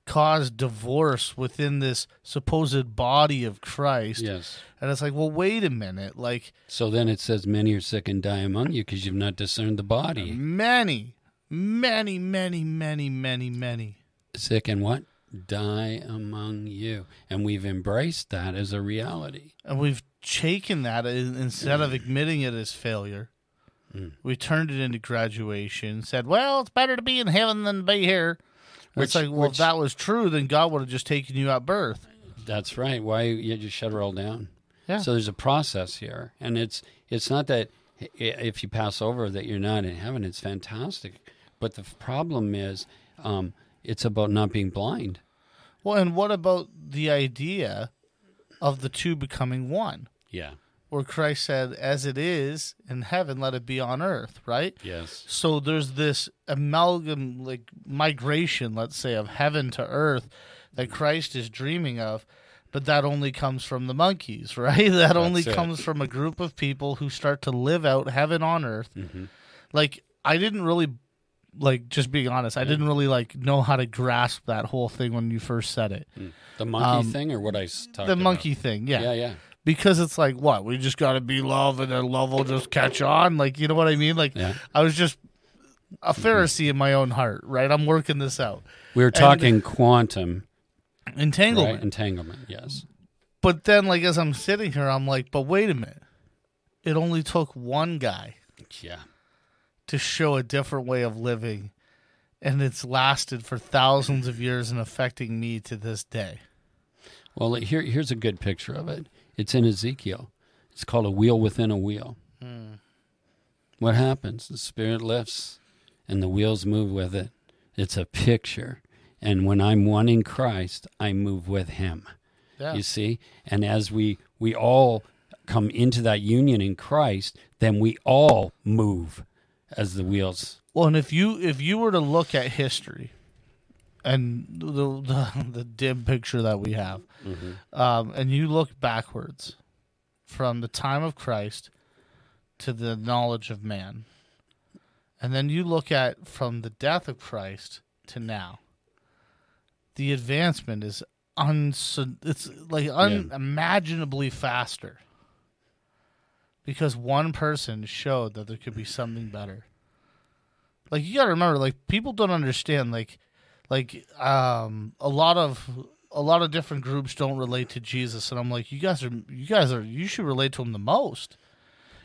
Speaker 1: caused divorce within this supposed body of Christ.
Speaker 2: Yes.
Speaker 1: And it's like, well, wait a minute. Like
Speaker 2: So then it says, Many are sick and die among you because you've not discerned the body.
Speaker 1: many, many, many, many, many, many.
Speaker 2: Sick and what? Die among you. And we've embraced that as a reality.
Speaker 1: And we've taken that instead of admitting it as failure.
Speaker 2: Mm.
Speaker 1: We turned it into graduation. Said, "Well, it's better to be in heaven than to be here." And it's like, well, if that was true, then God would have just taken you at birth.
Speaker 2: That's right. Why you just shut her all down?
Speaker 1: Yeah.
Speaker 2: So there's a process here, and it's it's not that if you pass over that you're not in heaven. It's fantastic, but the problem is, um, it's about not being blind.
Speaker 1: Well, and what about the idea of the two becoming one?
Speaker 2: Yeah.
Speaker 1: Where Christ said, As it is in heaven, let it be on earth, right?
Speaker 2: Yes.
Speaker 1: So there's this amalgam, like migration, let's say, of heaven to earth that Christ is dreaming of, but that only comes from the monkeys, *laughs* right? That only
Speaker 2: it.
Speaker 1: comes from a group of people who start to live out heaven on earth.
Speaker 2: Mm-hmm.
Speaker 1: Like, I didn't really, like, just being honest, I didn't really, like, know how to grasp that whole thing when you first said it.
Speaker 2: The monkey
Speaker 1: Um,
Speaker 2: thing, or what I talked
Speaker 1: The
Speaker 2: about?
Speaker 1: monkey thing, yeah.
Speaker 2: Yeah, yeah,
Speaker 1: Because it's like, what? We just got to be love and then love will just catch on. Like, you know what I mean? Like,
Speaker 2: yeah.
Speaker 1: I was just a mm-hmm. Pharisee in my own heart, right? I'm working this out.
Speaker 2: We were talking quantum
Speaker 1: Entanglement.
Speaker 2: right? entanglement. Yes.
Speaker 1: But then, like, as I'm sitting here, I'm like, but wait a minute. It only took one guy
Speaker 2: Yeah.
Speaker 1: to show a different way of living, and it's lasted for thousands of years and affecting me to this day.
Speaker 2: Well, here here's a good picture of it. It's in Ezekiel. It's called a wheel within a wheel. Hmm. What happens? The spirit lifts, and the wheels move with it. It's a picture. And when I'm one in Christ, I move with Him.
Speaker 1: Yeah.
Speaker 2: You see, and as we we all come into that union in Christ, then we all move as the wheels.
Speaker 1: Well, and if you if you were to look at history, and the the, *laughs* the dim picture that we have, um, and you look backwards from the time of Christ to the knowledge of man, and then you look at from the death of Christ to now, the advancement is uns it's like unimaginably faster. Because one person showed that there could be something better. Like you gotta remember like people don't understand like like um a lot of a lot of different groups don't relate to jesus and i'm like you guys are you guys are you should relate to him the most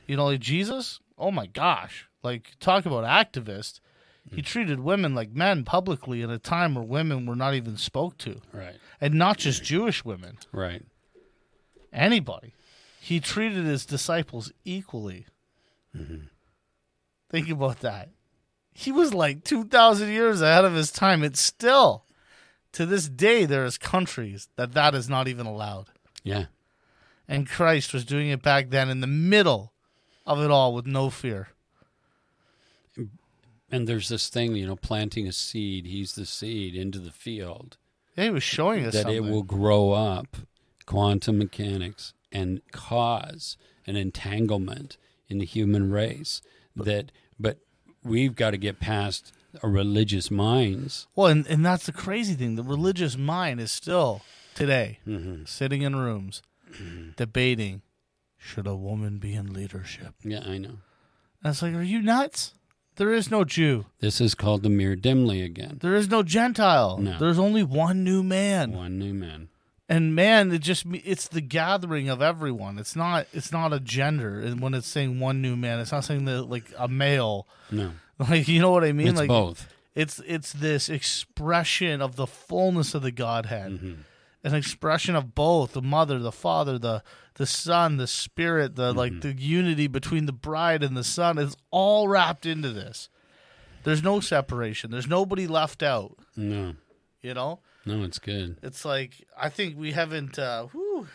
Speaker 1: you know like jesus oh my gosh like talk about activist he treated women like men publicly in a time where women were not even spoke to
Speaker 2: Right.
Speaker 1: and not just jewish women
Speaker 2: Right.
Speaker 1: anybody. He treated his disciples equally. Think about that. He was like 2,000 years ahead of his time. It's still, to this day, there is countries that that is not even allowed.
Speaker 2: Yeah.
Speaker 1: And Christ was doing it back then in the middle of it all with no fear.
Speaker 2: And there's this thing, you know, planting a seed. He's the seed into the field.
Speaker 1: Yeah, he was showing us
Speaker 2: that
Speaker 1: something.
Speaker 2: it will grow up quantum mechanics and cause an entanglement in the human race that but we've got to get past our religious minds
Speaker 1: Well, and, and that's the crazy thing. The religious mind is still today mm-hmm. sitting in rooms mm-hmm. debating should a woman be in leadership?
Speaker 2: yeah i know
Speaker 1: And it's like, are you nuts? There is no Jew.
Speaker 2: this is called the mere dimly again
Speaker 1: There is no Gentile.
Speaker 2: No.
Speaker 1: There's only one new man.
Speaker 2: one new man
Speaker 1: And man, it just it's the gathering of everyone. It's not it's not a gender. And when it's saying one new man, it's not saying that like a male.
Speaker 2: no *laughs*
Speaker 1: Like you know what I mean?
Speaker 2: it's
Speaker 1: like
Speaker 2: both
Speaker 1: it's it's this expression of the fullness of the Godhead.
Speaker 2: Mm-hmm.
Speaker 1: An expression of both the mother, the father, the the son, the spirit, the
Speaker 2: Mm-hmm.
Speaker 1: like the unity between the bride and the son is all wrapped into this. There's no separation. There's nobody left out.
Speaker 2: no
Speaker 1: You know?
Speaker 2: No it's good
Speaker 1: It's like I think we haven't uh whew.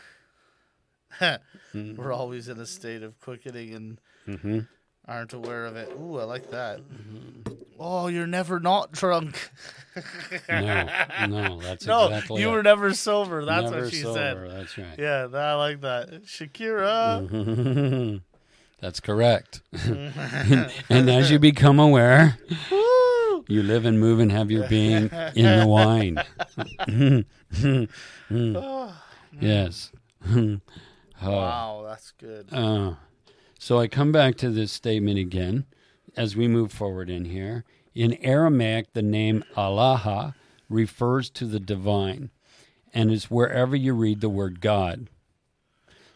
Speaker 1: *laughs* we're always in a state of quickening and
Speaker 2: mm-hmm.
Speaker 1: aren't aware of it. Ooh, I like that. Oh, you're never not drunk. *laughs*
Speaker 2: no no that's
Speaker 1: No,
Speaker 2: exactly
Speaker 1: you
Speaker 2: it.
Speaker 1: were never sober. That's
Speaker 2: Never
Speaker 1: what she
Speaker 2: sober,
Speaker 1: said.
Speaker 2: that's right
Speaker 1: Yeah, I like that. Shakira.
Speaker 2: Mm-hmm. *laughs* That's correct. and, and as you become aware! *laughs* you live and move and have your being in the wine. *laughs* *laughs* yes. oh.
Speaker 1: Wow, that's good.
Speaker 2: Uh, so I come back to this statement again as we move forward in here. In Aramaic, the name Allah refers to the divine and is wherever you read the word God.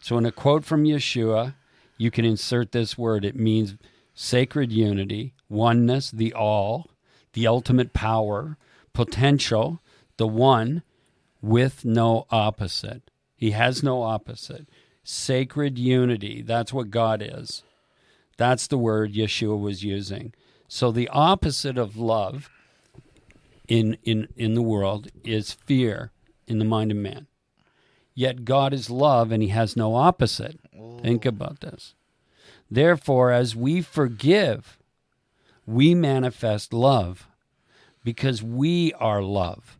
Speaker 2: So in a quote from Yeshua, you can insert this word. It means sacred unity, oneness, the all, the ultimate power, potential, the one, with no opposite. He has no opposite. Sacred unity. That's what God is. That's the word Yeshua was using. So the opposite of love in in in the world is fear in the mind of man. Yet God is love and he has no opposite. Think about this. Therefore, as we forgive, we manifest love because we are love,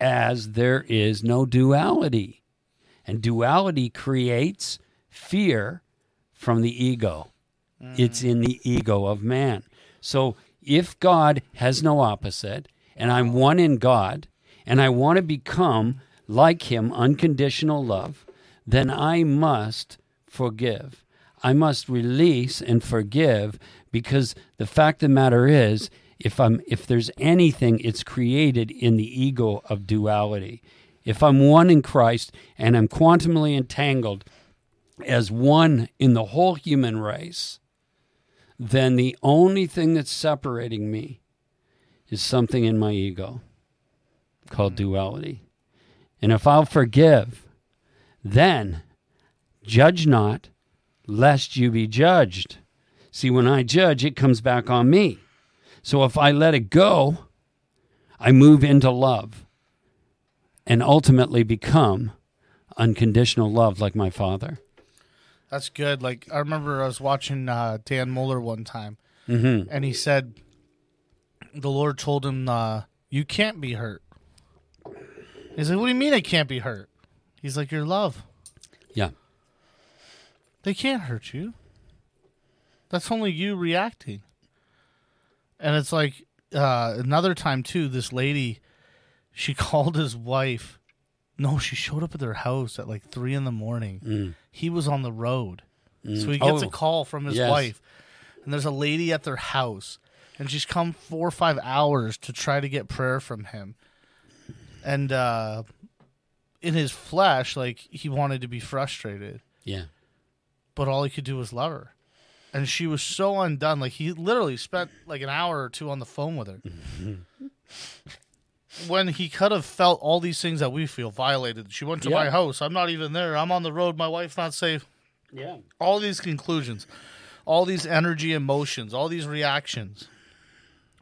Speaker 2: as there is no duality. And duality creates fear from the ego. Mm. It's in the ego of man. So if God has no opposite, and I'm one in God, and I want to become like Him, unconditional love, then I must forgive. I must release and forgive because the fact of the matter is, if I'm if there's anything, it's created in the ego of duality. If I'm one in Christ and I'm quantumly entangled as one in the whole human race, then the only thing that's separating me is something in my ego called duality. And if I'll forgive, then judge not, lest you be judged. See, when I judge, it comes back on me. So if I let it go, I move into love and ultimately become unconditional love like my father.
Speaker 1: That's good. Like I remember I was watching uh, Dan Mohler one time,
Speaker 2: Mm-hmm.
Speaker 1: and he said the Lord told him, uh, "You can't be hurt." He's like, "What do you mean I can't be hurt?" He's like, "Your love. They can't hurt you. That's only you reacting." And it's like uh, another time too. This lady, she *laughs* called his wife. No, she showed up at their house at like three in the morning.
Speaker 2: Mm.
Speaker 1: He was on the road. So he gets a
Speaker 2: Oh.
Speaker 1: call from his
Speaker 2: Yes.
Speaker 1: wife, and there's a lady at their house, and she's come four or five hours to try to get prayer from him. And uh, in his flesh, like he wanted to be frustrated,
Speaker 2: Yeah.
Speaker 1: But all he could do was love her. And she was so undone. Like he literally spent like an hour or two on the phone with her. *laughs* when he could have felt all these things that we feel violated. She went to
Speaker 2: Yeah.
Speaker 1: my house. I'm not even there. I'm on the road. My wife's not safe
Speaker 2: Yeah.
Speaker 1: all these conclusions, all these energy emotions, all these reactions.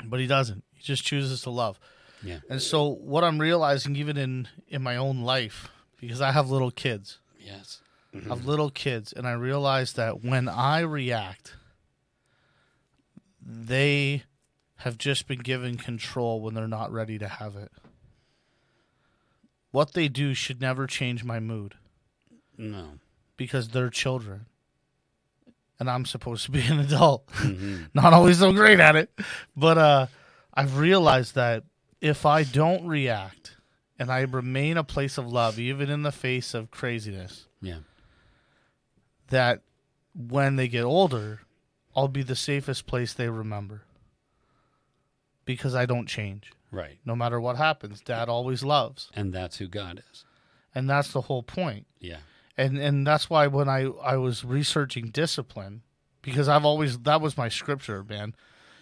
Speaker 1: But he doesn't. He just chooses to love.
Speaker 2: Yeah.
Speaker 1: And so what I'm realizing even in in my own life because I have little kids.
Speaker 2: Yes.
Speaker 1: I have little kids and I realize that when I react they have just been given control when they're not ready to have it. What they do should never change my mood
Speaker 2: No.
Speaker 1: because they're children. And I'm supposed to be an adult. *laughs* Not always so great at it. But uh, I've realized that if I don't react and I remain a place of love, even in the face of craziness,
Speaker 2: Yeah.
Speaker 1: That when they get older, I'll be the safest place they remember. Because I don't change.
Speaker 2: Right.
Speaker 1: No matter what happens, dad always loves.
Speaker 2: And that's who God is.
Speaker 1: And that's the whole point.
Speaker 2: Yeah.
Speaker 1: and and that's why when I I was researching discipline because I've always that was my scripture, man.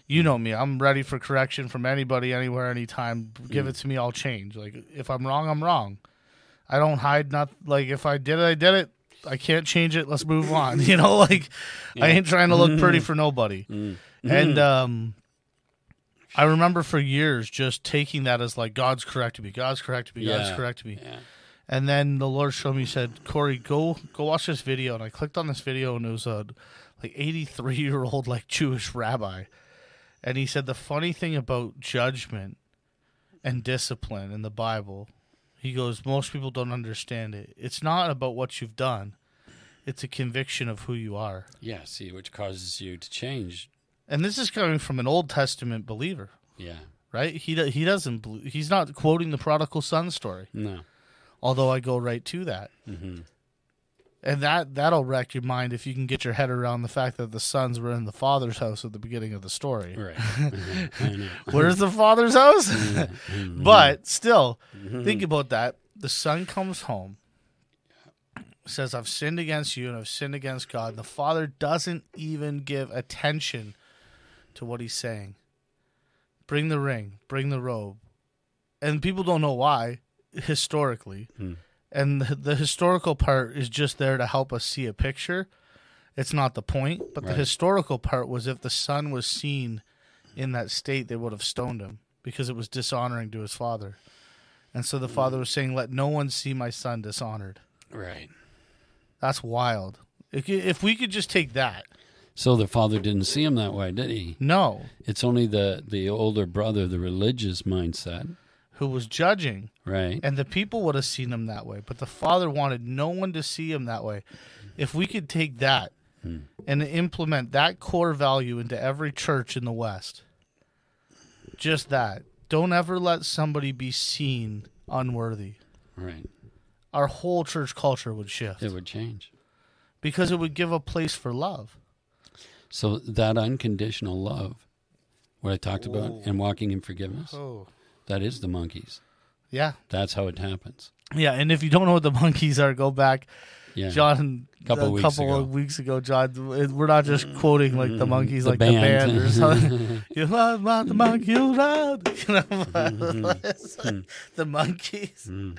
Speaker 1: You know me. I'm ready for correction from anybody, anywhere, anytime. Give mm. it to me, I'll change. Like if I'm wrong, I'm wrong. I don't hide. Not like if I did it, I did it. I can't change it. Let's move on. *laughs* You know, like I ain't trying to look pretty mm. for nobody. Mm. Mm. And um, I remember for years just taking that as like God's corrected me. God's corrected me. God's
Speaker 2: Yeah.
Speaker 1: corrected me.
Speaker 2: Yeah.
Speaker 1: And then the Lord showed me, said, Corey, go go watch this video. And I clicked on this video, and it was a like 83 year old like Jewish rabbi, and he said the funny thing about judgment and discipline in the Bible, he goes, most people don't understand it. It's not about what you've done; it's a conviction of who you are.
Speaker 2: Yeah. See, which causes you to change.
Speaker 1: And this is coming from an Old Testament believer,
Speaker 2: Yeah.
Speaker 1: right? He he doesn't he's not quoting the prodigal son story,
Speaker 2: No.
Speaker 1: although I go right to that.
Speaker 2: Mm-hmm.
Speaker 1: And that that'll wreck your mind if you can get your head around the fact that the sons were in the father's house at the beginning of the story.
Speaker 2: Right. *laughs* Mhm.
Speaker 1: Where's the father's house?
Speaker 2: Mhm. *laughs*
Speaker 1: but still, think about that. The son comes home, says, I've sinned against you and I've sinned against God. And the father doesn't even give attention to what he's saying. Bring the ring, bring the robe. And people don't know why. historically, and the, the historical part is just there to help us see a picture. It's not the point, but the historical part was if the son was seen in that state, they would have stoned him because it was dishonoring to his father. And so the father was saying, "Let no one see my son dishonored."
Speaker 2: Right.
Speaker 1: That's wild. If, if we could just take that,
Speaker 2: So the father didn't see him that way, did he?
Speaker 1: no,
Speaker 2: It's only the the older brother, the religious mindset,
Speaker 1: who was judging,
Speaker 2: right?
Speaker 1: and the people would have seen him that way, but the father wanted no one to see him that way. If we could take that hmm. and implement that core value into every church in the West, just that, don't ever let somebody be seen unworthy.
Speaker 2: Right.
Speaker 1: Our whole church culture would shift
Speaker 2: It would change.
Speaker 1: because it would give a place for love.
Speaker 2: So that unconditional love, what I talked about, and walking in forgiveness,
Speaker 1: Oh,
Speaker 2: that is the monkeys.
Speaker 1: yeah,
Speaker 2: That's how it happens.
Speaker 1: yeah. And if you don't know what the monkeys are, go back
Speaker 2: Yeah.
Speaker 1: John,
Speaker 2: Couple
Speaker 1: a
Speaker 2: weeks
Speaker 1: couple
Speaker 2: ago.
Speaker 1: of weeks ago, John, we're not just quoting like the monkeys,
Speaker 2: The
Speaker 1: like
Speaker 2: band.
Speaker 1: the band or something. *laughs* you love about the monkey, you love, *laughs* you know, like *laughs* mm-hmm. the monkeys. Mm-hmm.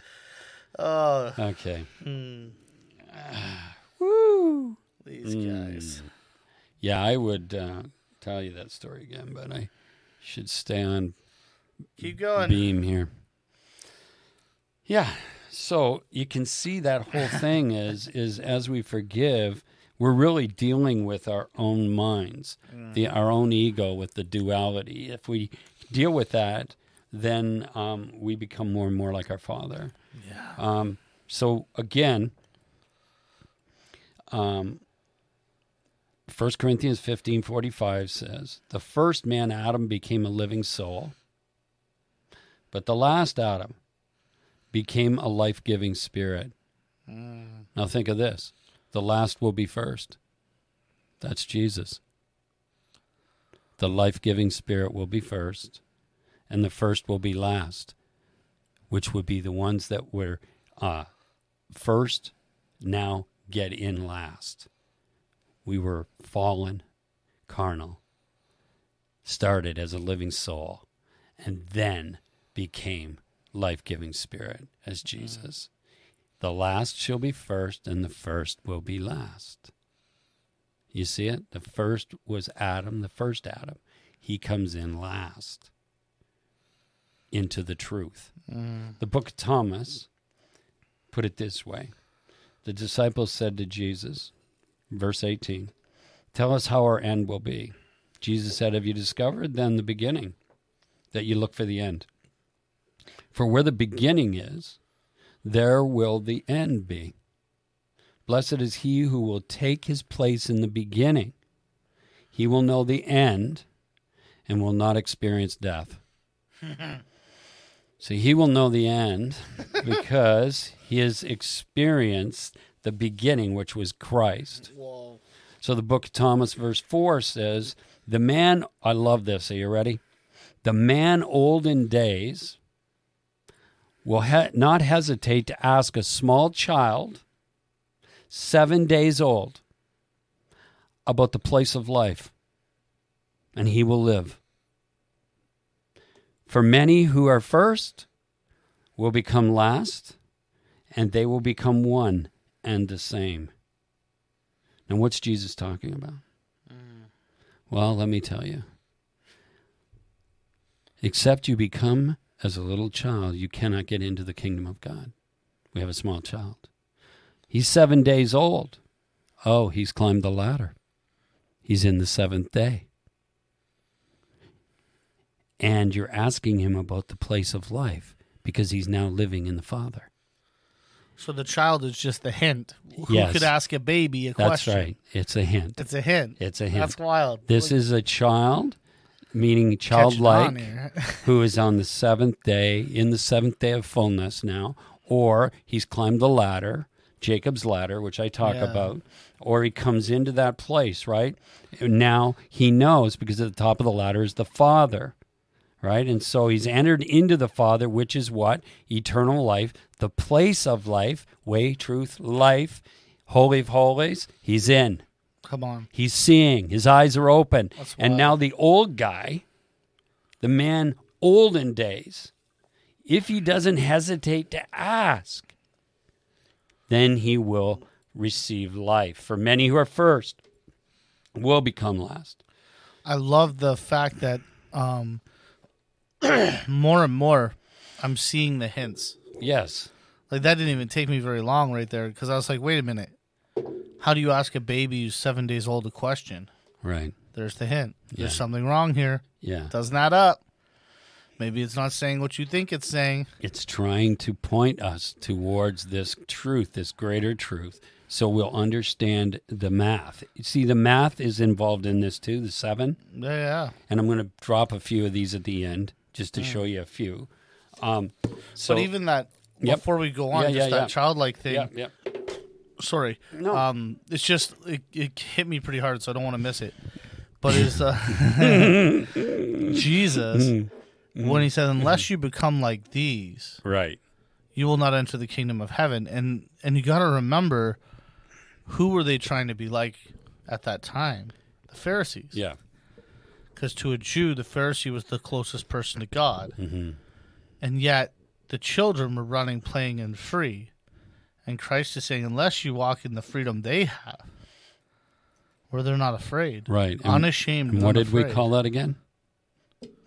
Speaker 1: Oh,
Speaker 2: Okay. Hmm. *sighs* Woo.
Speaker 1: These mm. guys.
Speaker 2: Yeah, I would uh, tell you that story again, but I should stay on
Speaker 1: Keep going.
Speaker 2: beam here. Yeah. So you can see that whole *laughs* thing is is as we forgive, we're really dealing with our own minds, the our own ego with the duality. If we deal with that, then um, we become more and more like our Father.
Speaker 1: Yeah.
Speaker 2: Um, so again, um, 1 Corinthians fifteen forty five says, The first man, Adam, became a living soul, but the last Adam became a life giving spirit. Now think of this the last will be first. That's Jesus. The life giving spirit will be first, and the first will be last, which would be the ones that were uh, first, now get in last. We were fallen, carnal, started as a living soul, and then became life giving spirit as mm. Jesus. The last shall be first, and the first will be last. You see it? The first was Adam, the first Adam. He comes in last into the truth. Mm. The book of Thomas put it this way The disciples said to Jesus, verse 18, Tell us how our end will be. Jesus said, Have you discovered then the beginning, that you look for the end? For where the beginning is, there will the end be. Blessed is he who will take his place in the beginning. He will know the end and will not experience death. *laughs* so he will know the end because he has experienced the beginning, which was Christ.
Speaker 1: Whoa.
Speaker 2: So the book of Thomas, verse 4 says, The man, I love this. Are you ready? The man old in days will ha- not hesitate to ask a small child, seven days old, about the place of life, and he will live. For many who are first will become last, and they will become one and the same. Now, what's Jesus talking about? Mm. Well, let me tell you. Except you become as a little child, you cannot get into the kingdom of God. We have a small child. He's seven days old. Oh, he's climbed the ladder. He's in the seventh day. And you're asking him about the place of life because he's now living in the Father.
Speaker 1: So the child is just the hint. Who
Speaker 2: Yes.
Speaker 1: could ask a baby a
Speaker 2: That's
Speaker 1: question?
Speaker 2: That's right. It's a hint.
Speaker 1: It's a hint.
Speaker 2: It's a hint.
Speaker 1: That's wild.
Speaker 2: This is a child, meaning childlike, *laughs* who is on the seventh day, in the seventh day of fullness now, or he's climbed the ladder, Jacob's ladder, which I talk
Speaker 1: Yeah.
Speaker 2: about, or he comes into that place, right? Now he knows because at the top of the ladder is the Father, right? And so he's entered into the Father, which is what? Eternal life, the place of life, way, truth, life, holy of holies. He's in.
Speaker 1: Come on.
Speaker 2: He's seeing. His eyes are open.
Speaker 1: That's
Speaker 2: And
Speaker 1: wild.
Speaker 2: now the old guy, the man old in days, if he doesn't hesitate to ask, then he will receive life. For many who are first will become last.
Speaker 1: I love the fact that um, *clears throat* more and more I'm seeing the hints.
Speaker 2: Yes.
Speaker 1: Like that didn't even take me very long right there because I was like, wait a minute. How do you ask a baby who's seven days old a question?
Speaker 2: Right.
Speaker 1: There's the hint. There's something wrong here.
Speaker 2: Yeah.
Speaker 1: It Doesn't add up. Maybe it's not saying what you think it's saying.
Speaker 2: It's trying to point us towards this truth, this greater truth, so we'll understand the math. You see, the math is involved in this too, the seven.
Speaker 1: Yeah, yeah.
Speaker 2: And I'm going to drop a few of these at the end just to show you a few. Um, so,
Speaker 1: but even that,
Speaker 2: Yep.
Speaker 1: before we go on,
Speaker 2: Yeah,
Speaker 1: just
Speaker 2: yeah,
Speaker 1: that
Speaker 2: yeah.
Speaker 1: childlike thing.
Speaker 2: yeah, yeah.
Speaker 1: Sorry.
Speaker 2: No.
Speaker 1: Um, it's just it, it hit me pretty hard, so I don't want to miss it. But it's uh, *laughs* Jesus
Speaker 2: Mm-hmm.
Speaker 1: when he said, "Unless you become like these,
Speaker 2: Right.
Speaker 1: you will not enter the kingdom of heaven." And and you got to remember, who were they trying to be like at that time? The Pharisees.
Speaker 2: Yeah.
Speaker 1: Because to a Jew, the Pharisee was the closest person to God,
Speaker 2: Mm-hmm.
Speaker 1: and yet the children were running, playing, and free. And Christ is saying, unless you walk in the freedom they have, where they're not afraid,
Speaker 2: Right.
Speaker 1: Unashamed.
Speaker 2: and what did we call that again?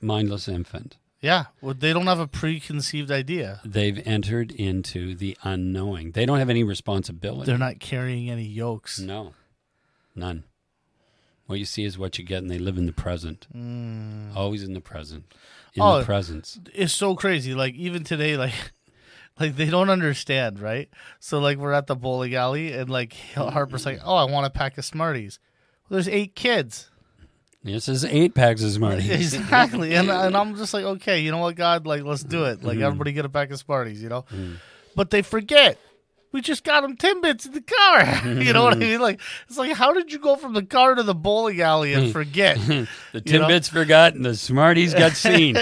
Speaker 2: Mindless infant.
Speaker 1: Yeah, well, they don't have a preconceived idea.
Speaker 2: They've entered into the unknowing. They don't have any responsibility.
Speaker 1: They're not carrying any yokes.
Speaker 2: No, none. What you see is what you get, and they live in the present. Hmm. Always in the present. In
Speaker 1: Oh.
Speaker 2: the presence.
Speaker 1: It's so crazy. Like even today, like. *laughs* Like they don't understand, right? So like we're at the bowling alley and like Harper's like, "Oh, I want a pack of Smarties." Well, there's eight kids.
Speaker 2: This is eight packs of Smarties. *laughs*
Speaker 1: exactly and, and i'm just like okay you know what god like let's do it like mm-hmm. everybody get a pack of smarties you know mm-hmm. but they forget we just got them timbits in the car *laughs* you know what i mm-hmm. mean like it's like how did you go from the car to the bowling alley and forget *laughs*
Speaker 2: the
Speaker 1: You know?
Speaker 2: Timbits forgot, and the Smarties got seen.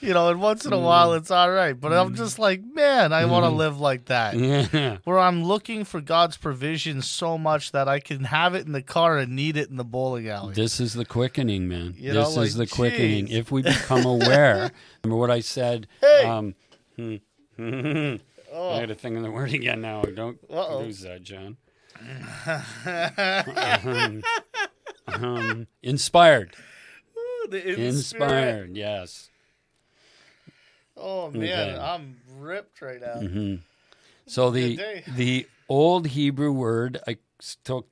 Speaker 1: You know and once in a while it's all right but i'm just like man i want to live like that
Speaker 2: yeah. *laughs*
Speaker 1: where i'm looking for god's provision so much that i can have it in the car and need it in the bowling alley
Speaker 2: This is the quickening, man.
Speaker 1: You know,
Speaker 2: this is the
Speaker 1: like,
Speaker 2: quickening. If we become aware, *laughs* remember what I said?
Speaker 1: Hey!
Speaker 2: Um, hmm. I got a thing in the word again now. Don't
Speaker 1: Uh-oh.
Speaker 2: lose that, John. *laughs* um, um, inspired.
Speaker 1: The in- spirit.
Speaker 2: Inspired, yes.
Speaker 1: Oh man
Speaker 2: Okay.
Speaker 1: i'm ripped right now
Speaker 2: hmm So the the old Hebrew word I took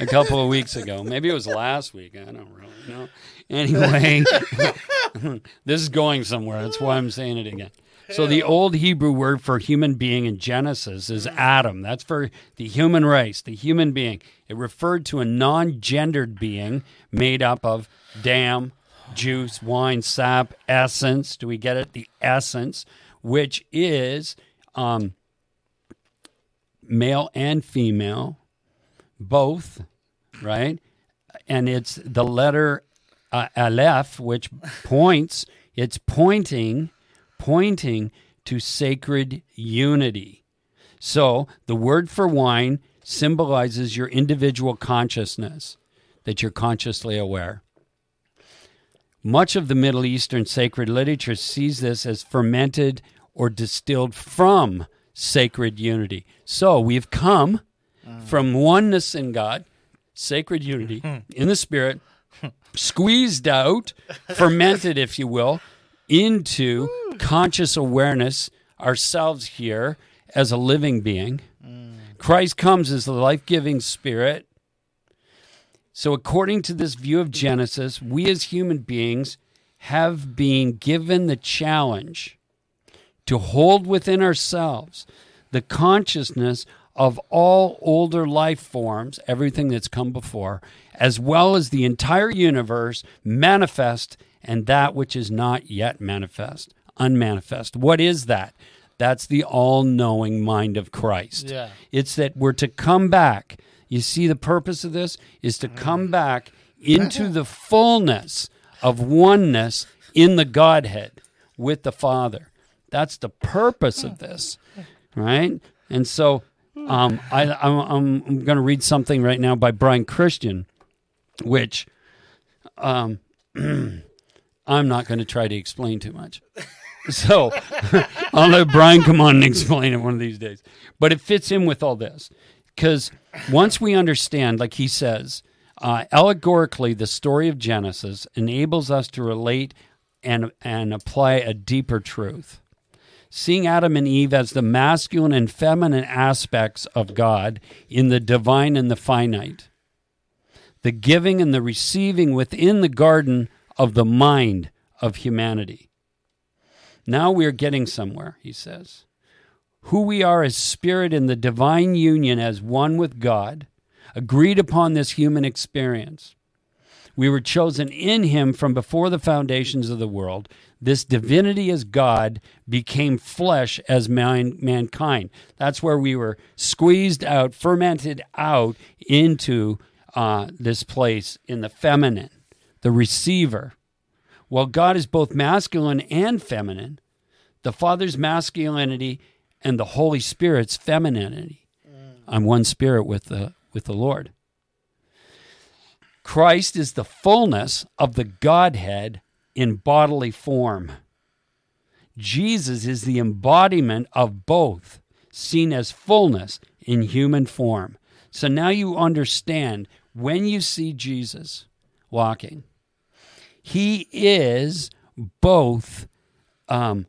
Speaker 2: a couple of weeks ago. Maybe it was last week. I don't really know. Anyway, *laughs* this is going somewhere. That's why I'm saying it again. So the old Hebrew word for human being in Genesis is Adam. That's for the human race, the human being. It referred to a non-gendered being made up of dam, juice, wine, sap, essence. Do we get it? The essence, which is um, male and female, both, right? And it's the letter uh, aleph, which points. It's pointing, pointing to sacred unity. So the word for wine symbolizes your individual consciousness, that you're consciously aware. Much of the Middle Eastern sacred literature sees this as fermented or distilled from sacred unity. So we've come from oneness in God, sacred unity *laughs* in the Spirit, squeezed out, fermented, if you will, into conscious awareness ourselves here as a living being. Mm. Christ comes as the life giving Spirit. So, according to this view of Genesis, we as human beings have been given the challenge to hold within ourselves the consciousness of all older life forms, everything that's come before, as well as the entire universe, manifest and that which is not yet manifest, unmanifest. What is that? That's the all knowing mind of Christ.
Speaker 1: Yeah.
Speaker 2: It's that we're to come back. You see, the purpose of this is to come back into the fullness of oneness in the Godhead with the Father. That's the purpose of this, right? And so um, I, I'm, I'm, I'm going to read something right now by Brian Christian, which um, *clears throat* I'm not going to try to explain too much. So *laughs* I'll let Brian come on and explain it one of these days. But it fits in with all this because once we understand, like he says, uh, allegorically, the story of Genesis enables us to relate and and apply a deeper truth. Seeing Adam and Eve as the masculine and feminine aspects of God in the divine and the finite, the giving and the receiving within the garden of the mind of humanity. Now we are getting somewhere, he says. Who we are as spirit in the divine union as one with God, agreed upon this human experience. We were chosen in him from before the foundations of the world. This divinity as God became flesh as man, mankind. That's where we were squeezed out, fermented out into uh, this place in the feminine, the receiver. Well, God is both masculine and feminine. The Father's masculinity and the Holy Spirit's femininity. I'm one spirit with the with the Lord. Christ is the fullness of the Godhead in bodily form. Jesus is the embodiment of both, seen as fullness in human form. So now you understand when you see Jesus walking, he is both um,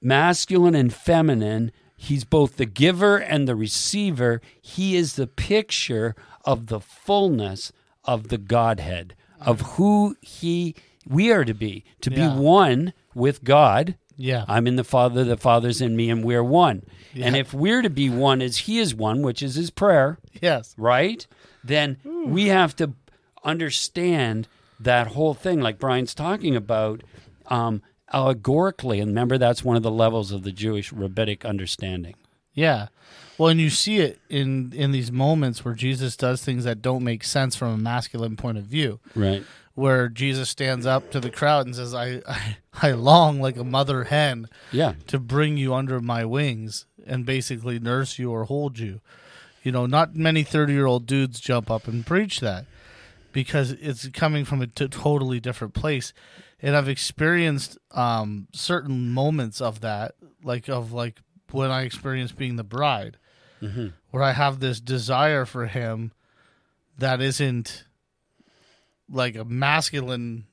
Speaker 2: masculine and feminine. He's both the giver and the receiver. He is the picture of the fullness of the Godhead, of who he we are to be, to
Speaker 1: Yeah.
Speaker 2: be one with God.
Speaker 1: Yeah.
Speaker 2: I'm in the Father, the Father's in me, and we're one. And if we're to be one as He is one, which is His prayer,
Speaker 1: yes.
Speaker 2: right? Then we have to understand that whole thing, like Brian's talking about, um, allegorically. And remember, that's one of the levels of the Jewish rabbinic understanding.
Speaker 1: Yeah. Well, and you see it in in these moments where Jesus does things that don't make sense from a masculine point of view.
Speaker 2: Right.
Speaker 1: Where Jesus stands up to the crowd and says, "I I, I long like a mother hen
Speaker 2: Yeah.
Speaker 1: to bring you under my wings and basically nurse you or hold you." You know, not many 30-year-old dudes jump up and preach that because it's coming from a t- totally different place. And I've experienced um, certain moments of that, like of like when I experienced being the bride, where I have this desire for him that isn't like a masculine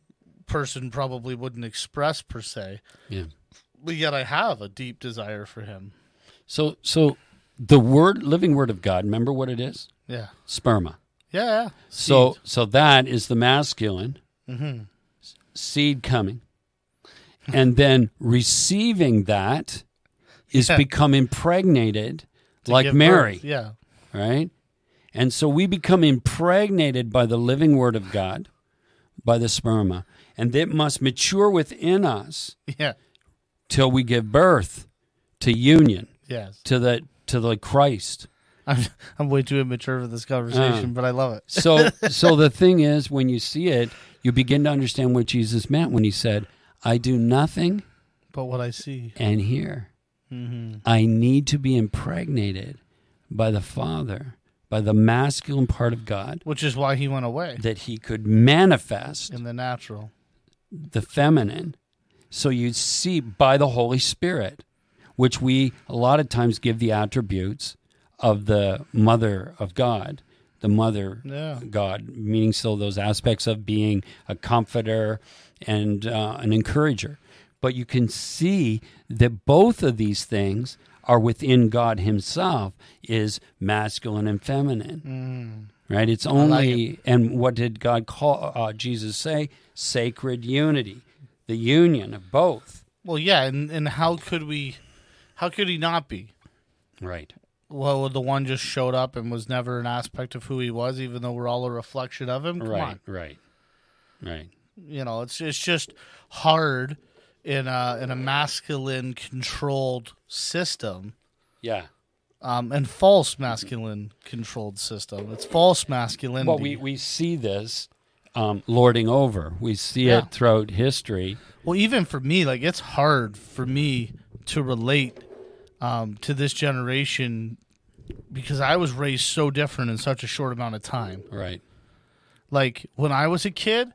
Speaker 1: person probably wouldn't express per se,
Speaker 2: Yeah.
Speaker 1: but yet I have a deep desire for him.
Speaker 2: So, so the word, living word of God, remember what it is?
Speaker 1: Yeah,
Speaker 2: Sperma.
Speaker 1: yeah. yeah.
Speaker 2: So, so that is the masculine
Speaker 1: Mhm.
Speaker 2: Seed coming, and then receiving that is
Speaker 1: Yeah.
Speaker 2: become impregnated,
Speaker 1: To
Speaker 2: like Mary,
Speaker 1: birth, Yeah,
Speaker 2: right? And so we become impregnated by the living word of God, by the sperma, and it must mature within us
Speaker 1: yeah,
Speaker 2: till we give birth to union,
Speaker 1: yes.
Speaker 2: to the to the Christ.
Speaker 1: I'm I'm way too immature for this conversation,
Speaker 2: Uh.
Speaker 1: but I love it.
Speaker 2: So, *laughs* so the thing is, when you see it, you begin to understand what Jesus meant when he said, "I do nothing
Speaker 1: But what I see,
Speaker 2: and hear.
Speaker 1: hmm
Speaker 2: I need to be impregnated by the Father, by the masculine part of God,
Speaker 1: which is why he went away
Speaker 2: that He could manifest
Speaker 1: in the natural.
Speaker 2: the feminine. So you see by the Holy Spirit, which we a lot of times give the attributes of the Mother of God, the Mother
Speaker 1: Yeah,
Speaker 2: God, meaning still those aspects of being a comforter and uh, an encourager. But you can see that both of these things are within God Himself is masculine and feminine. Right? It's only, and what did God call uh, Jesus say? Sacred unity, the union of both.
Speaker 1: Well, yeah, and and how could we? How could he not be?
Speaker 2: Right.
Speaker 1: Well, the one just showed up and was never an aspect of who he was, even though we're all a reflection of him. Come
Speaker 2: Right.
Speaker 1: on,
Speaker 2: Right. Right.
Speaker 1: you know, it's it's just hard in a in a masculine controlled system,
Speaker 2: Yeah.
Speaker 1: um, and false masculine controlled system. It's false masculinity.
Speaker 2: Well, we, we see this um, lording over. We see
Speaker 1: Yeah.
Speaker 2: it throughout history.
Speaker 1: Well, even for me, like it's hard for me to relate um, to this generation because I was raised so different in such a short amount of time.
Speaker 2: Right.
Speaker 1: Like when I was a kid,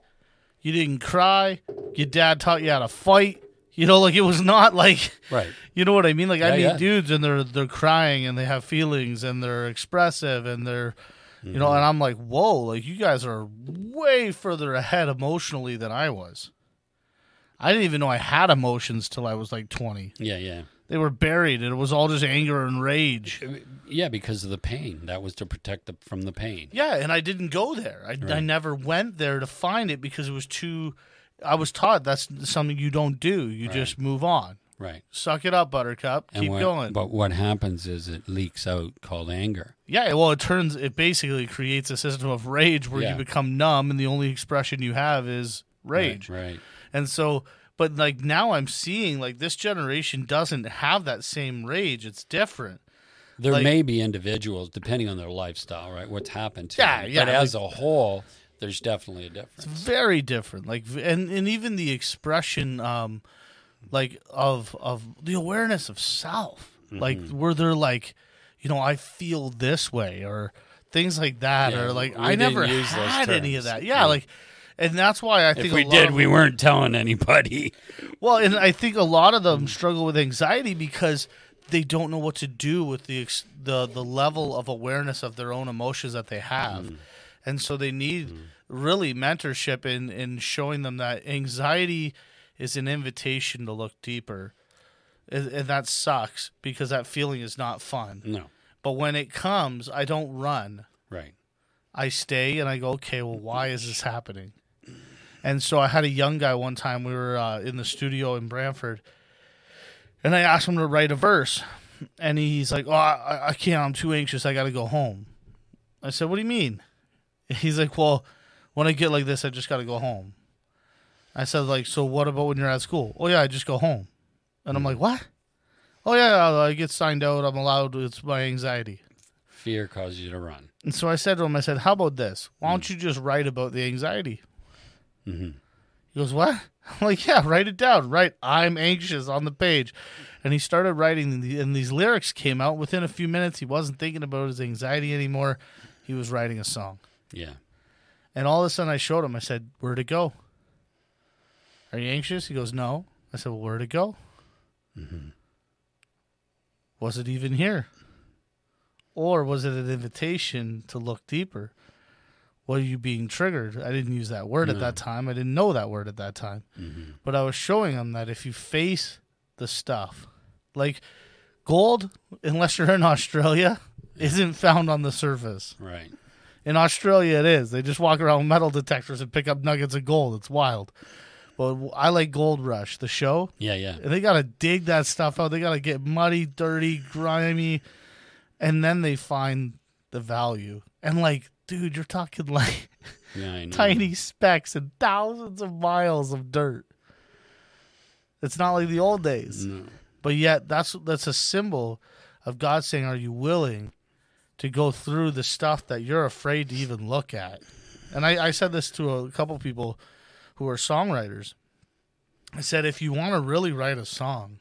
Speaker 1: You didn't cry. Your dad taught you how to fight. You know, *laughs* like it was not like
Speaker 2: Right.
Speaker 1: you know what I mean? Like I
Speaker 2: Yeah,
Speaker 1: meet
Speaker 2: yeah.
Speaker 1: dudes and they're they're crying and they have feelings and they're expressive and they're you know,
Speaker 2: Mm-hmm.
Speaker 1: and I'm like, whoa, like you guys are way further ahead emotionally than I was. I didn't even know I had emotions till I was like 20.
Speaker 2: Yeah, yeah.
Speaker 1: They were buried and it was all just anger and rage.
Speaker 2: Yeah, because of the pain. That was to protect the, from the pain.
Speaker 1: Yeah, and I didn't go there. I, I never went there to find it because it was too. I was taught that's something you don't do. You
Speaker 2: Right.
Speaker 1: just move on.
Speaker 2: Right.
Speaker 1: Suck it up, Buttercup.
Speaker 2: And
Speaker 1: Keep
Speaker 2: what-
Speaker 1: going.
Speaker 2: But what happens is it leaks out called anger.
Speaker 1: Yeah, well, it turns it basically creates a system of rage where
Speaker 2: Yeah.
Speaker 1: you become numb, and the only expression you have is rage.
Speaker 2: Right. right.
Speaker 1: And so, but like now, I'm seeing like this generation doesn't have that same rage. It's different.
Speaker 2: There
Speaker 1: Like-
Speaker 2: may be individuals, depending on their lifestyle, right? What's happened to
Speaker 1: Yeah,
Speaker 2: them.
Speaker 1: yeah,
Speaker 2: But as a whole, there's definitely a difference.
Speaker 1: very different like and and even the expression um like of of the awareness of self like
Speaker 2: Mm-hmm.
Speaker 1: where they're like you know i feel this way or things like that
Speaker 2: Yeah,
Speaker 1: or like i never had any of that yeah,
Speaker 2: Yeah.
Speaker 1: like and that's why i think
Speaker 2: If we did, we
Speaker 1: them-
Speaker 2: weren't telling anybody. *laughs*
Speaker 1: well and i think a lot of
Speaker 2: Mm.
Speaker 1: them struggle with anxiety because they don't know what to do with the the the level of awareness of their own emotions that they have
Speaker 2: Mm.
Speaker 1: and so they need really mentorship in in showing them that anxiety is an invitation to look deeper and, and that sucks because that feeling is not fun
Speaker 2: No.
Speaker 1: but when it comes i don't run
Speaker 2: Right.
Speaker 1: I stay and I go, okay, well, why is this happening? And so I had a young guy one time. We were uh, in the studio in Brantford, and I asked him to write a verse, and he's like, "Oh, I, I can't. I'm too anxious. I got to go home." I said, "What do you mean?" *laughs* He's like, "Well, when I get like this, I just got to go home." I said, "Like, so what about when you're at school?" "Oh yeah, I just go home." And I'm like, "What?" "Oh yeah, I get signed out. I'm allowed. It's my anxiety."
Speaker 2: Fear causes you to run.
Speaker 1: And so I said to him, I said, How about this? Why don't you just write about the anxiety?
Speaker 2: Mhm.
Speaker 1: He goes, What? *laughs* I'm like, Yeah, write it down. Write, I'm anxious on the page. And he started writing, and the- and these lyrics came out within a few minutes. He wasn't thinking about his anxiety anymore. He was writing a song.
Speaker 2: Yeah.
Speaker 1: And all of a sudden, I showed him, I said, Where'd it go? Are you anxious? He goes, No. I said, Well, where'd it go? Was it even here? Or was it an invitation to look deeper? Were you being triggered? I didn't use that word at that time. I didn't know that word at that time. Mm-hmm. But I was showing them that if you face the stuff, like gold, unless you're in Australia, isn't found on the surface.
Speaker 2: Right.
Speaker 1: In Australia, it is. They just walk around with metal detectors and pick up nuggets of gold. It's wild. But I like Gold Rush, the show.
Speaker 2: Yeah, yeah.
Speaker 1: And they got to dig that stuff out. They got to get muddy, dirty, grimy. And then they find the value. And like, dude, you're talking like
Speaker 2: Yeah,
Speaker 1: tiny specks and thousands of miles of dirt. It's not like the old days.
Speaker 2: No.
Speaker 1: But yet that's that's a symbol of God saying, Are you willing to go through the stuff that you're afraid to even look at? And I, I said this to a couple people who are songwriters. I said, if you want to really write a song,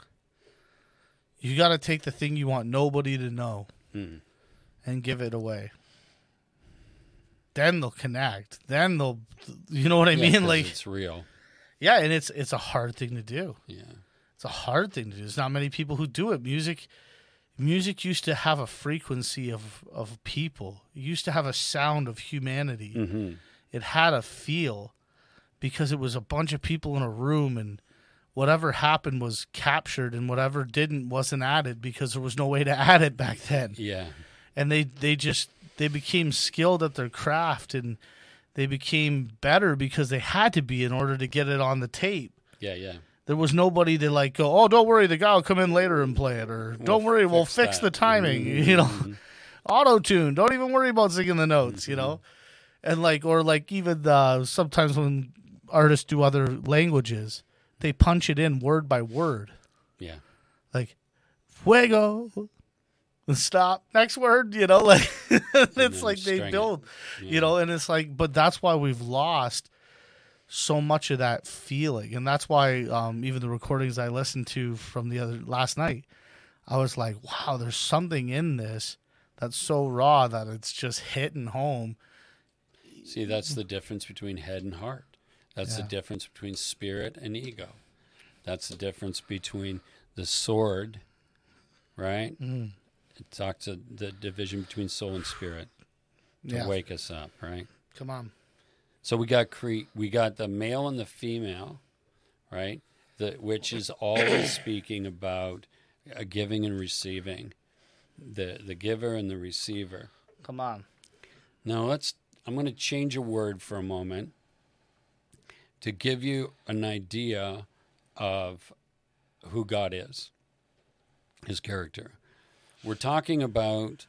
Speaker 1: you got to take the thing you want nobody to know
Speaker 2: Hmm.
Speaker 1: and give it away. Then they'll connect. Then they'll, you know what I
Speaker 2: Yeah,
Speaker 1: mean? Like,
Speaker 2: it's real.
Speaker 1: yeah, and it's it's a hard thing to do.
Speaker 2: Yeah.
Speaker 1: It's a hard thing to do. There's not many people who do it. Music music used to have a frequency of of people. It used to have a sound of humanity.
Speaker 2: Mm-hmm.
Speaker 1: It had a feel because it was a bunch of people in a room and whatever happened was captured and whatever didn't wasn't added because there was no way to *laughs* add it back then.
Speaker 2: Yeah.
Speaker 1: And they they just they became skilled at their craft and they became better because they had to be in order to get it on the tape.
Speaker 2: Yeah, yeah.
Speaker 1: There was nobody to like go, oh, don't worry, the guy will come in later and play it, or don't worry, we'll
Speaker 2: fix
Speaker 1: fix
Speaker 2: that."
Speaker 1: the timing,
Speaker 2: Mm-hmm. *laughs*
Speaker 1: you know, auto tune. Don't even worry about singing the notes, you know, and like, or like even uh, sometimes when artists do other languages, they punch it in word by word,
Speaker 2: Yeah.
Speaker 1: like fuego, stop next word, you know, *laughs* like it's like they don't, you know, and it's like, but that's why we've lost so much of that feeling and that's why um, even the recordings i listened to from the other last night i was like wow there's something in this that's so raw that it's just hitting home
Speaker 2: See, that's the difference between head and heart. That's
Speaker 1: Yeah.
Speaker 2: the difference between spirit and ego. That's the difference between the sword, right?
Speaker 1: Mm.
Speaker 2: It talks to the division between soul and spirit to
Speaker 1: Yeah.
Speaker 2: wake us up, right?
Speaker 1: Come on.
Speaker 2: So we got cre- we got the male and the female, right? The, which is always speaking about a giving and receiving, the the giver and the receiver.
Speaker 1: Come on.
Speaker 2: Now let's. I'm going to change a word for a moment to give you an idea of who God is, His character. We're talking about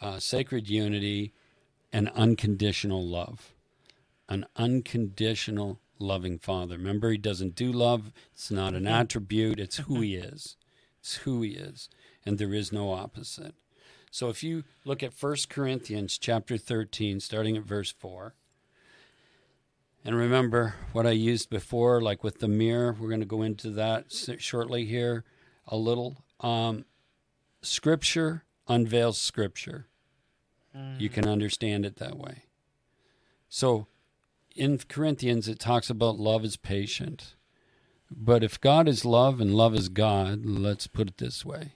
Speaker 2: uh, sacred unity and unconditional love, an unconditional loving Father. Remember, He doesn't do love; it's not an attribute; it's who He is. It's who He is, and there is no opposite. So if you look at 1 Corinthians chapter 13 starting at verse 4 and remember what I used before like with the mirror. We're going to go into that shortly here a little. Um, scripture unveils scripture you can understand it that way so in Corinthians it talks about love is patient but if God is love and love is God let's put it this way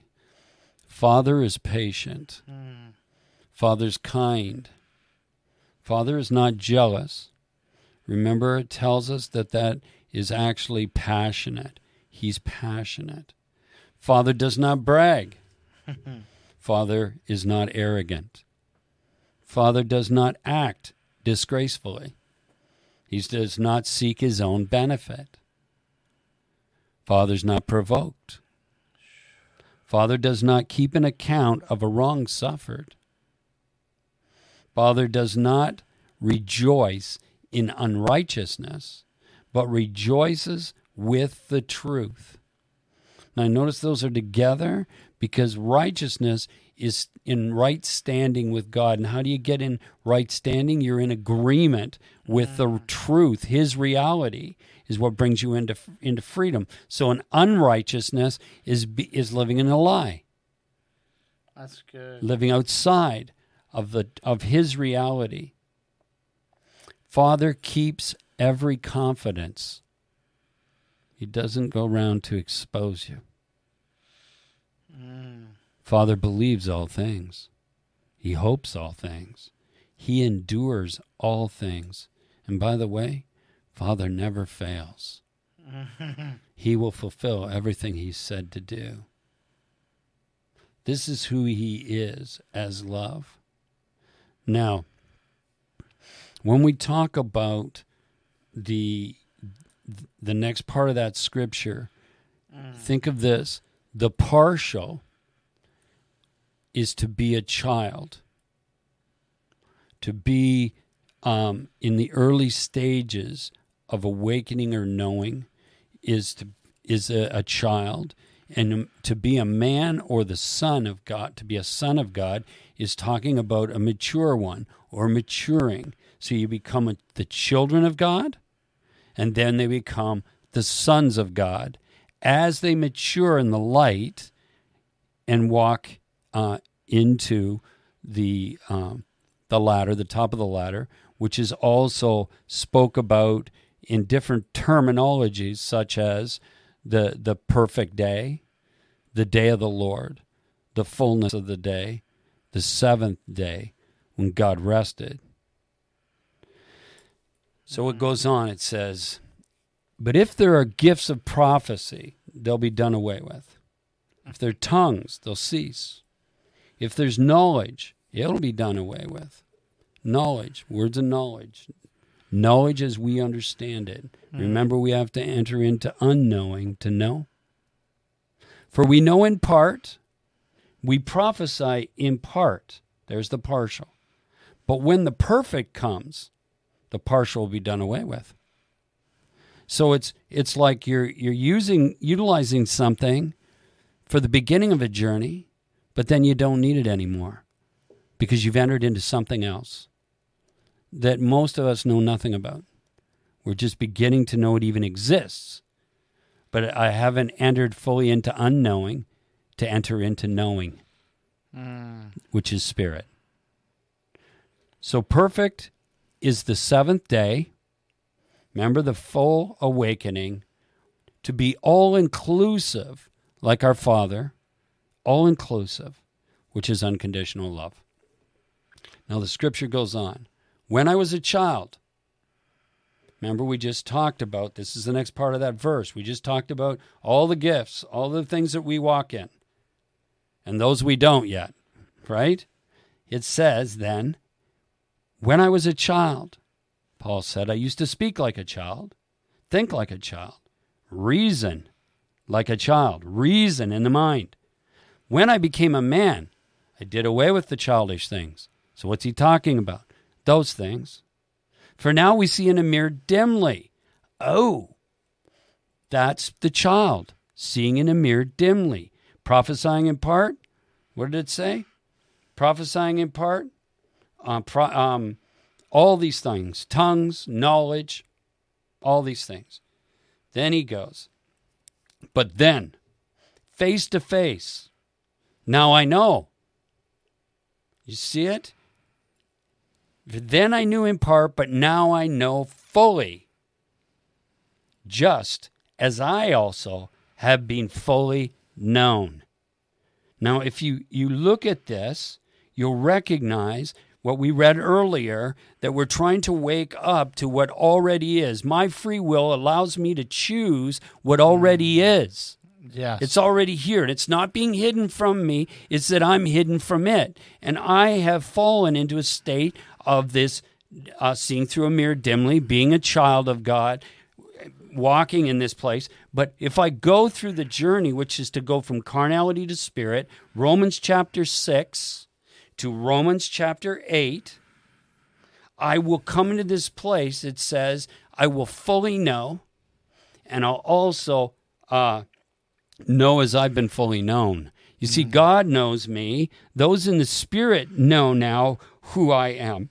Speaker 2: Father is patient.
Speaker 1: Mm.
Speaker 2: Father's kind. Father is not jealous. Remember, it tells us that that is actually passionate. He's passionate. Father does not brag. *laughs* Father is not arrogant. Father does not act disgracefully. He does not seek his own benefit. Father's not provoked. Father does not keep an account of a wrong suffered. Father does not rejoice in unrighteousness, but rejoices with the truth. Now, notice those are together because righteousness is in right standing with God. And how do you get in right standing? You're in agreement with the mm. truth. His reality is what brings you into into freedom. So, an unrighteousness is is living in a lie,
Speaker 1: That's good.
Speaker 2: living outside of the of His reality. Father keeps every confidence. He doesn't go around to expose you.
Speaker 1: Mm.
Speaker 2: Father believes all things. He hopes all things. He endures all things. And by the way, Father never fails. *laughs* He will fulfill everything He's said to do. This is who He is as love. Now, when we talk about the the next part of that scripture, think of this: the partial is to be a child, to be um, in the early stages of awakening or knowing, is to is a, a child, and to be a man or the son of God, to be a son of God, is talking about a mature one or maturing. So you become a, the children of God, and then they become the sons of God as they mature in the light and walk uh, into the um, the ladder, the top of the ladder, which is also spoke about in different terminologies, such as the the perfect day, the day of the Lord, the fullness of the day, the seventh day when God rested. So it goes on. It says, "But if there are gifts of prophecy, they'll be done away with. If there are tongues, they'll cease. If there's knowledge, it'll be done away with. Knowledge, words of knowledge, knowledge as we understand it. Mm. Remember, we have to enter into unknowing to know. For we know in part, we prophesy in part. There's the partial. But when the perfect comes, the partial will be done away with. So it's it's like you're you're using utilizing something for the beginning of a journey, but then you don't need it anymore because you've entered into something else that most of us know nothing about. We're just beginning to know it even exists. But I haven't entered fully into unknowing to enter into knowing,
Speaker 1: Mm.
Speaker 2: which is spirit. So perfect is the seventh day, Remember the full awakening to be all inclusive, like our Father, all inclusive, which is unconditional love. Now the scripture goes on. When I was a child, remember we just talked about this is the next part of that verse. We just talked about all the gifts, all the things that we walk in, and those we don't yet, right? It says then, when I was a child, Paul said, I used to speak like a child, think like a child, reason like a child, reason in the mind. When I became a man, I did away with the childish things. So, what's he talking about? Those things. For now we see in a mirror dimly. Oh, that's the child seeing in a mirror dimly. Prophesying in part. What did it say? Prophesying in part. Um, pro, um, all these things tongues, knowledge, all these things. Then he goes, but then, face to face, now I know. You see it? Then I knew in part, but now I know fully, just as I also have been fully known. Now, if you, you look at this, you'll recognize what we read earlier that we're trying to wake up to what already is. My free will allows me to choose what already is.
Speaker 1: Yes.
Speaker 2: It's already here. And it's not being hidden from me, it's that I'm hidden from it. And I have fallen into a state of this uh, seeing through a mirror dimly, being a child of God, walking in this place. But if I go through the journey, which is to go from carnality to spirit, Romans chapter 6 to Romans chapter 8, I will come into this place it says, I will fully know, and I'll also uh, know as I've been fully known. You see, God knows me. Those in the Spirit know now who I am.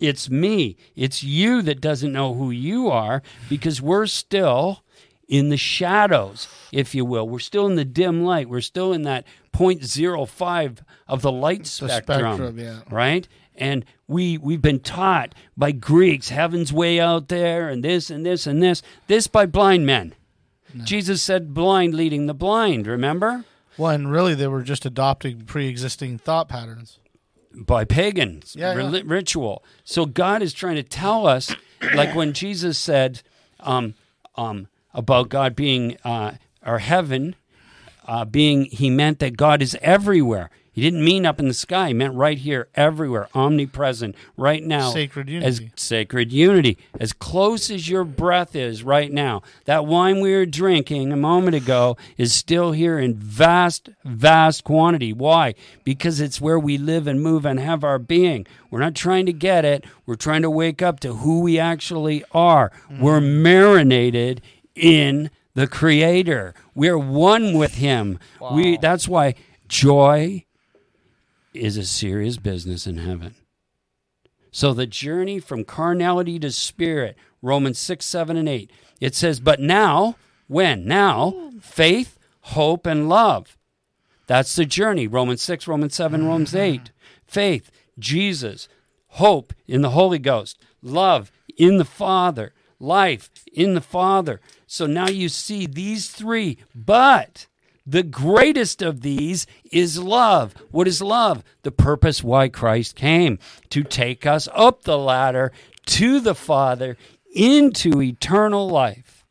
Speaker 2: It's me. It's you that doesn't know who you are because we're still in the shadows, if you will. We're still in the dim light. We're still in that 0.05 of the light spectrum,
Speaker 1: spectrum, yeah.
Speaker 2: right? And we we've been taught by Greeks, heaven's way out there, and this and this and this. This by blind men. Jesus said, "Blind leading the blind." Remember?
Speaker 1: Well, and really, they were just adopting pre-existing thought patterns.
Speaker 2: by pagans
Speaker 1: Yeah, yeah.
Speaker 2: ritual so god is trying to tell us like when jesus said um, um, about god being uh, or heaven uh, being he meant that god is everywhere. He didn't mean up in the sky. He meant right here everywhere omnipresent right now
Speaker 1: Sacred unity.
Speaker 2: as sacred unity. As close as your breath is right now. That wine we were drinking a moment ago is still here in vast vast quantity. Why? Because it's where we live and move and have our being. We're not trying to get it. We're trying to wake up to who we actually are. We're marinated in the creator we're one with him We, that's why joy is a serious business in heaven so the journey from carnality to spirit, Romans 6, 7, and 8. It says, But now, when? Now, faith, hope, and love. That's the journey. Romans 6, Romans 7, Romans mm-hmm. 8. Faith, Jesus, hope in the Holy Ghost, love in the Father, life in the Father. So now you see these three, but the greatest of these is love. What is love? The purpose why Christ came to take us up the ladder to the Father into eternal life.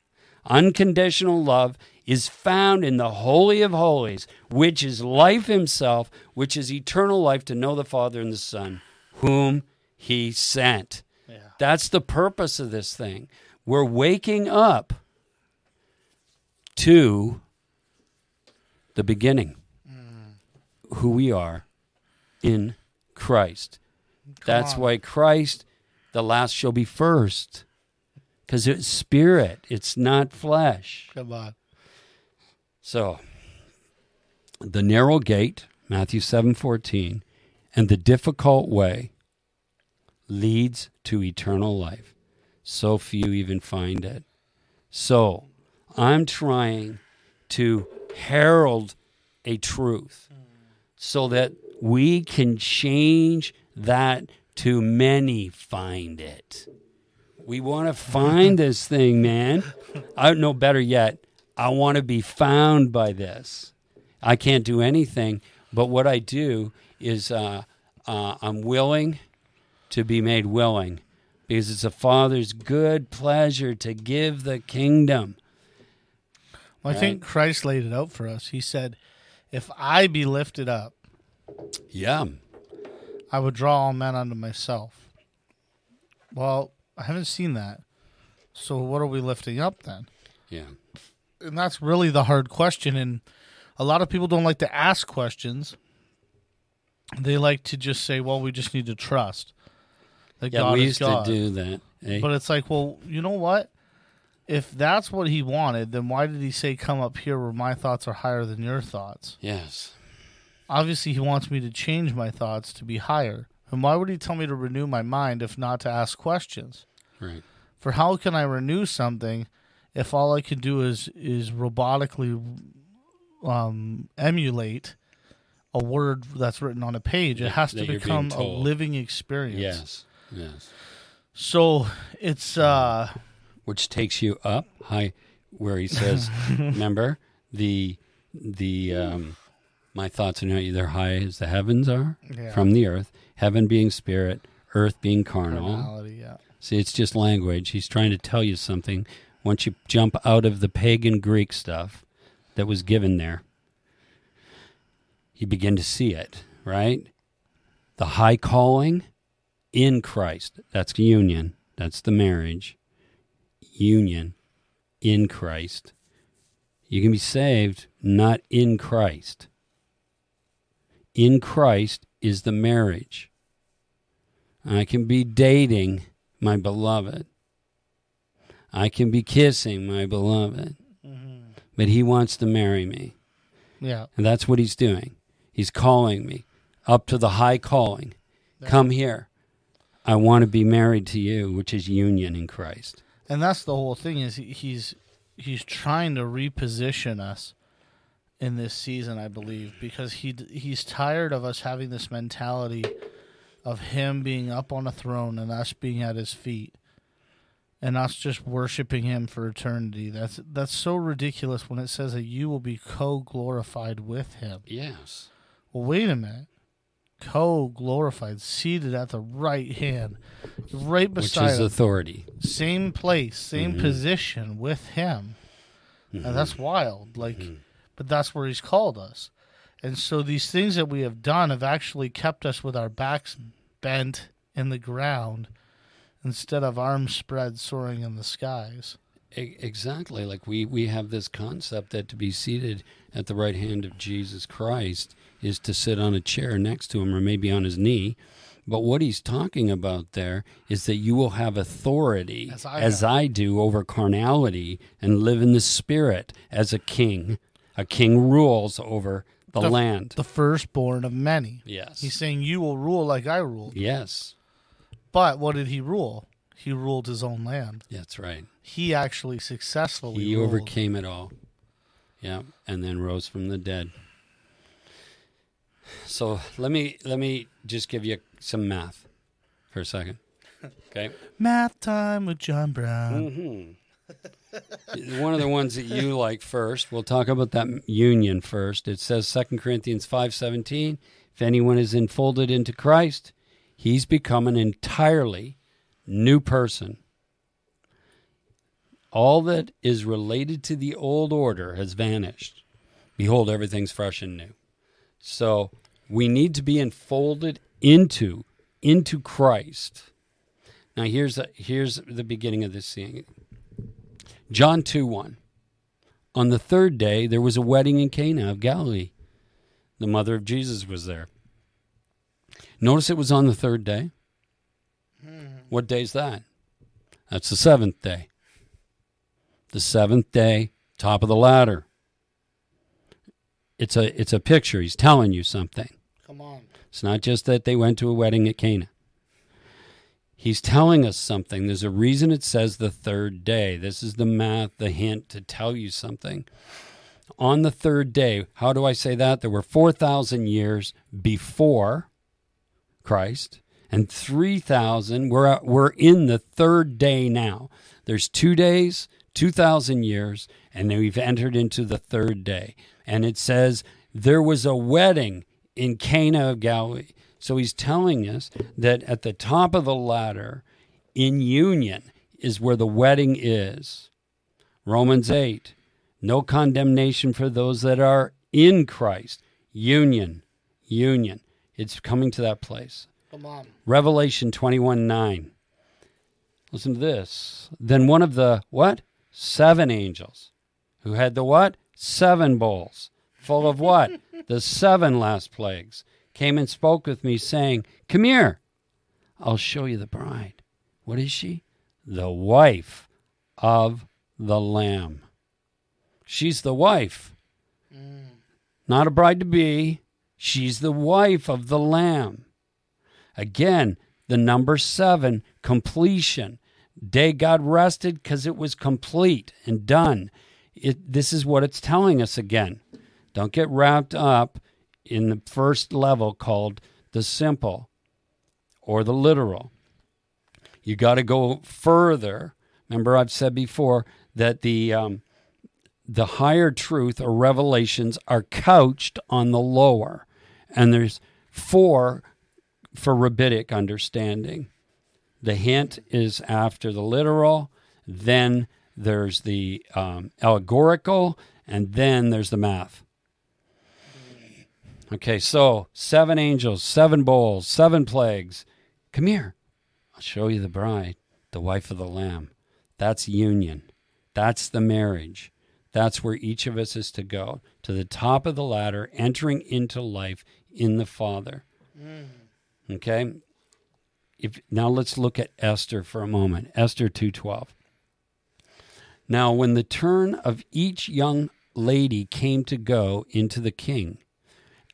Speaker 2: Unconditional love is found in the Holy of Holies, which is life Himself, which is eternal life to know the Father and the Son, whom He sent.
Speaker 1: Yeah.
Speaker 2: That's the purpose of this thing. We're waking up to the beginning, who we are in Christ. That's
Speaker 1: on.
Speaker 2: why Christ, the last shall be first, because it's spirit, it's not flesh.
Speaker 1: Come on.
Speaker 2: So, the narrow gate, Matthew 7:14, and the difficult way leads to eternal life. So few even find it. So, I'm trying to herald a truth so that we can change that to many find it. We want to find *laughs* this thing, man. I don't know better yet. I want to be found by this. I can't do anything, but what I do is uh, uh, I'm willing to be made willing because it's a father's good pleasure to give the kingdom.
Speaker 1: Well, I think Christ laid it out for us. He said, If I be lifted up,
Speaker 2: Yeah.
Speaker 1: I would draw all men unto myself. Well, I haven't seen that. So what are we lifting up then?
Speaker 2: Yeah.
Speaker 1: And that's really the hard question. And a lot of people don't like to ask questions. They like to just say, well, we just need to trust that
Speaker 2: Yeah,
Speaker 1: God
Speaker 2: we
Speaker 1: is
Speaker 2: used
Speaker 1: God.
Speaker 2: to do that. eh?
Speaker 1: But it's like, well, you know what? If that's what he wanted, then why did he say, come up here where my thoughts are higher than your thoughts?
Speaker 2: yes.
Speaker 1: Obviously, he wants me to change my thoughts to be higher. And why would he tell me to renew my mind if not to ask questions?
Speaker 2: Right.
Speaker 1: For how can I renew something if all I can do is is robotically um, emulate a word that's written on a page? It has to
Speaker 2: that
Speaker 1: become a living experience.
Speaker 2: Yes. Yes.
Speaker 1: So it's uh,
Speaker 2: Which takes you up high, where he says, *laughs* "Remember the the um, my thoughts are not either high as the heavens are
Speaker 1: Yeah.
Speaker 2: from the earth. Heaven being spirit, earth being carnal.
Speaker 1: carnality. Yeah.
Speaker 2: See, it's just language. He's trying to tell you something. Once you jump out of the pagan Greek stuff that was given there, you begin to see it, right? The high calling in Christ. That's the union. That's the marriage. Union in Christ. You can be saved not in Christ. In Christ is the marriage. I can be dating my beloved. I can be kissing my beloved. Mm-hmm. But he wants to marry me.
Speaker 1: Yeah.
Speaker 2: And that's what he's doing. He's calling me up to the high calling. Come here. I want to be married to you, which is union in Christ.
Speaker 1: And that's the whole thing is he, he's he's trying to reposition us in this season i believe because he he's tired of us having this mentality of him being up on a throne and us being at his feet and us just worshiping him for eternity. That's that's so ridiculous when it says that you will be co-glorified with him.
Speaker 2: Yes.
Speaker 1: well wait a minute co-glorified seated at the right hand right
Speaker 2: Which
Speaker 1: beside
Speaker 2: is authority.
Speaker 1: same place, same
Speaker 2: Mm-hmm.
Speaker 1: position with him. And that's wild. Like,
Speaker 2: Mm-hmm.
Speaker 1: but that's where he's called us. And so these things that we have done have actually kept us with our backs bent in the ground instead of arms spread soaring in the skies.
Speaker 2: Exactly. Like we, we have this concept that to be seated at the right hand of Jesus Christ is to sit on a chair next to him or maybe on his knee. But what he's talking about there is that you will have authority
Speaker 1: As I
Speaker 2: as. I do over carnality and live in the spirit as a king. A king rules over the,
Speaker 1: The-
Speaker 2: land.
Speaker 1: The firstborn of many.
Speaker 2: yes.
Speaker 1: He's saying, You will rule like I ruled.
Speaker 2: yes.
Speaker 1: But what did he rule? He ruled his own land.
Speaker 2: That's right.
Speaker 1: He actually successfully
Speaker 2: He
Speaker 1: ruled.
Speaker 2: overcame it all. Yeah, and then rose from the dead. So let me let me just give you some math for a second. Okay.
Speaker 1: Math time with John Brown.
Speaker 2: Mm-hmm. One of the ones that you like first. We'll talk about that union first. It says 2 Corinthians 5:17, if anyone is enfolded into Christ, he's become an entirely new person. All that is related to the old order has vanished. Behold, everything's fresh and new. So we need to be enfolded into into Christ. Now here's a, here's the beginning of this scene. John 2 1. On the third day, there was a wedding in Cana of Galilee. The mother of Jesus was there. Notice it was on the third day. Hmm. What day's that? That's the seventh day. The seventh day, top of the ladder. It's a it's a picture. He's telling you something.
Speaker 1: Come on.
Speaker 2: It's not just that they went to a wedding at Cana. He's telling us something. There's a reason it says the third day. This is the math, the hint to tell you something. On the third day, how do I say that? There were 4,000 years before Christ and 3,000. We're, uh, we're in the third day now. There's two days, 2,000 years, and then we've entered into the third day. And it says, There was a wedding in Cana of Galilee. So he's telling us that at the top of the ladder, in union, is where the wedding is. Romans 8, no condemnation for those that are in Christ. Union, union. It's coming to that place.
Speaker 1: Come on.
Speaker 2: Revelation 21 9. Listen to this. Then one of the what? Seven angels who had the what? Seven bowls full of what? *laughs* the seven last plagues came and spoke with me, saying, Come here. I'll show you the bride. What is she? The wife of the Lamb. She's the wife, mm. not a bride to be. She's the wife of the Lamb. Again, the number seven, completion. Day God rested because it was complete and done. It, this is what it's telling us again. Don't get wrapped up in the first level called the simple or the literal. You got to go further. Remember, I've said before that the um, the higher truth or revelations are couched on the lower, and there's four for rabbinic understanding. The hint is after the literal, then there's the um, allegorical, and then there's the math. Okay, so seven angels, seven bowls, seven plagues. Come here. I'll show you the bride, the wife of the Lamb. That's union. That's the marriage. That's where each of us is to go to the top of the ladder, entering into life in the Father. Okay? If now let's look at Esther for a moment. Esther 2:12. Now when the turn of each young lady came to go into the king,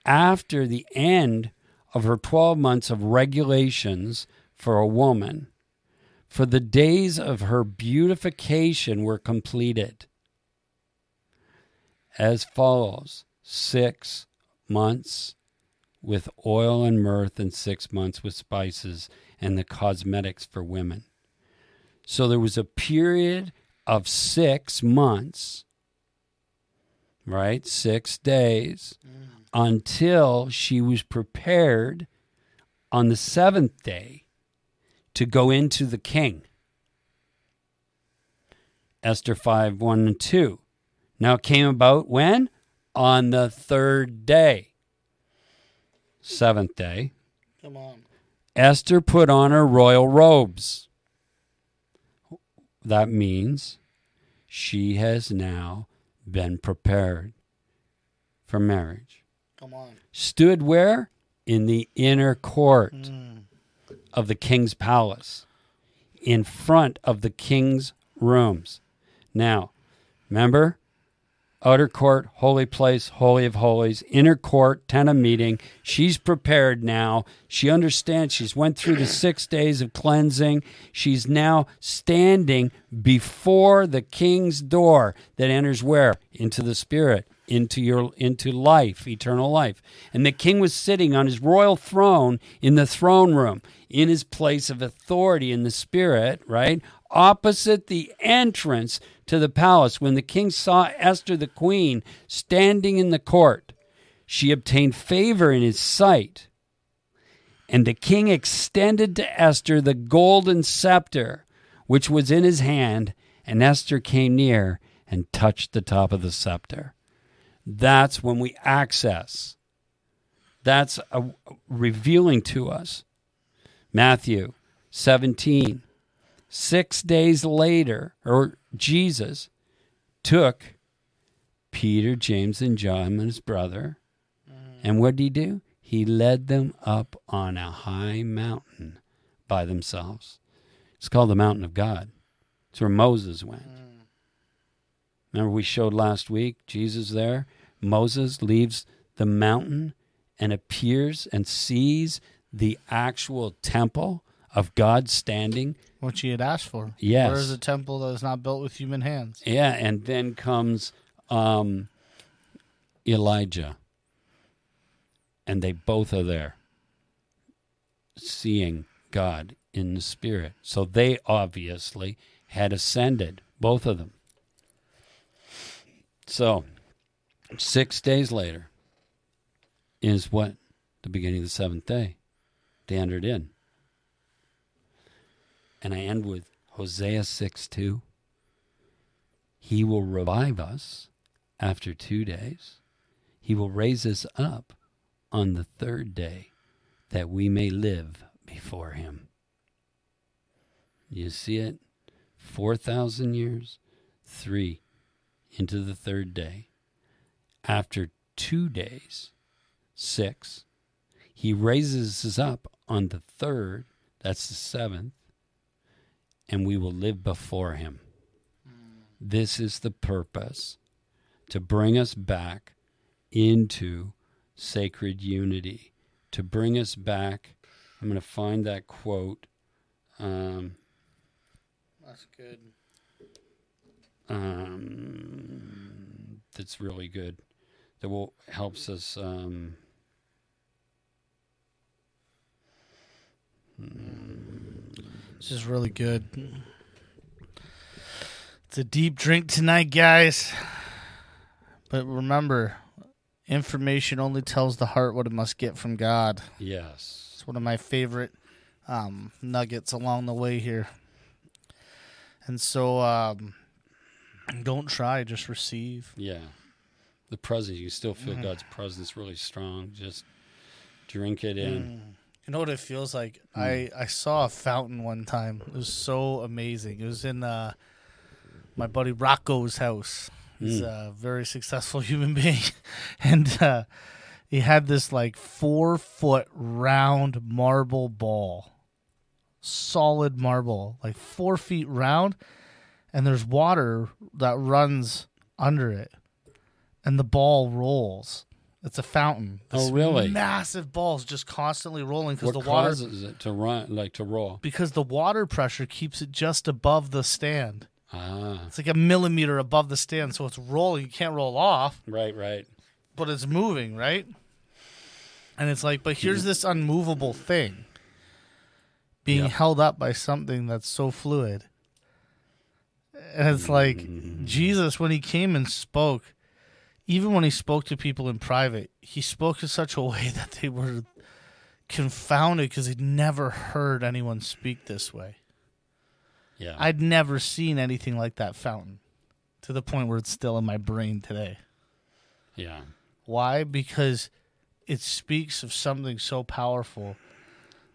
Speaker 2: after the end of her 12 months of regulations for a woman, for the days of her beautification were completed as follows six months with oil and myrrh, and six months with spices and the cosmetics for women. So there was a period of six months, right? Six days until she was prepared on the seventh day to go into the king. Esther 5 1 and 2. Now it came about when? On the third day. Seventh day.
Speaker 1: Come on.
Speaker 2: Esther put on her royal robes. That means she has now been prepared for marriage.
Speaker 1: Come on.
Speaker 2: Stood where? In the inner court hmm. of the king's palace, in front of the king's rooms. Now, remember, outer court, holy place, holy of holies, inner court, tent of meeting. She's prepared now. She understands. She's went through the six days of cleansing. She's now standing before the king's door that enters where? Into the spirit, into your into life, eternal life. And the king was sitting on his royal throne in the throne room, in his place of authority in the spirit, right? Opposite the entrance to the palace. When the king saw Esther the queen standing in the court, she obtained favor in his sight. And the king extended to Esther the golden scepter which was in his hand, and Esther came near and touched the top of the scepter. That's when we access. That's a, revealing to us. Matthew 17. Six days later, or Jesus took Peter, James, and John, and his brother, mm-hmm. and what did he do? He led them up on a high mountain by themselves. It's called the Mountain of God. It's where Moses went. Mm. Remember, we showed last week Jesus there. Moses leaves the mountain and appears and sees the actual temple of God standing.
Speaker 1: What she had asked for.
Speaker 2: Yes.
Speaker 1: Where is a temple that is not built with human hands?
Speaker 2: Yeah, and then comes um, Elijah. And they both are there. seeing God in the spirit. So they obviously had ascended, both of them. So, six days later is what? The beginning of the seventh day. They entered in. And I end with Hosea 6 2. He will revive us after two days. He will raise us up on the third day that we may live before him. You see it? 4,000 years, three into the third day. After two days, six, he raises us up on the third, that's the seventh, and we will live before him. This is the purpose to bring us back into sacred unity, to bring us back. I'm going to find that quote. Um,
Speaker 1: That's good.
Speaker 2: um, that's really good. That will helps us. Um,
Speaker 1: This is really good. It's a deep drink tonight, guys. But remember, information only tells the heart what it must get from God.
Speaker 2: yes.
Speaker 1: It's one of my favorite um, nuggets along the way here. And so, um, don't try, just receive.
Speaker 2: Yeah. The presence, you still feel God's presence really strong. Just drink it in.
Speaker 1: You know what it feels like? I, I saw a fountain one time. It was so amazing. It was in uh, my buddy Rocco's house. He's a very successful *laughs* human being. *laughs* and uh, he had this like four foot round marble ball. Solid marble, like four feet round. And there's water that runs under it. And the ball rolls. It's a fountain.
Speaker 2: Oh, really?
Speaker 1: Massive balls just constantly rolling because the water
Speaker 2: causes it to run, like to roll?
Speaker 1: because the water pressure keeps it just above the stand.
Speaker 2: Ah,
Speaker 1: It's like a millimeter above the stand, so it's rolling. You can't roll off,
Speaker 2: right, right.
Speaker 1: but it's moving, right? And it's like, but here's this unmovable thing being held up by something that's so fluid. And it's like Jesus, when he came and spoke, even when he spoke to people in private, he spoke in such a *laughs* way that they were confounded because they'd never heard anyone speak this way.
Speaker 2: Yeah.
Speaker 1: I'd never seen anything like that fountain to the point where it's still in my brain today.
Speaker 2: yeah.
Speaker 1: Why? Because it speaks of something so powerful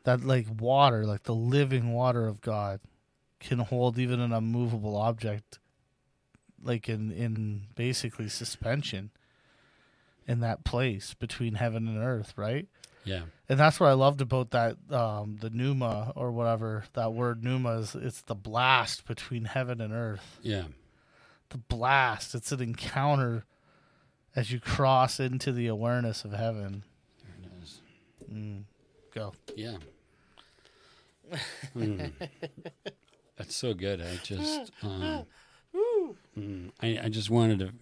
Speaker 1: that, like water, like the living water of God, can hold even an unmovable object, like in, in basically suspension in that place between heaven and earth, right?
Speaker 2: Yeah.
Speaker 1: And that's what I loved about that, um, the pneuma or whatever that word pneuma is. It's the blast between heaven and earth.
Speaker 2: Yeah.
Speaker 1: The blast. It's an encounter as you cross into the awareness of heaven.
Speaker 2: There it is.
Speaker 1: Mm. Go.
Speaker 2: Yeah. Mm. *laughs* That's so good. I just, um, mm, I, I just wanted to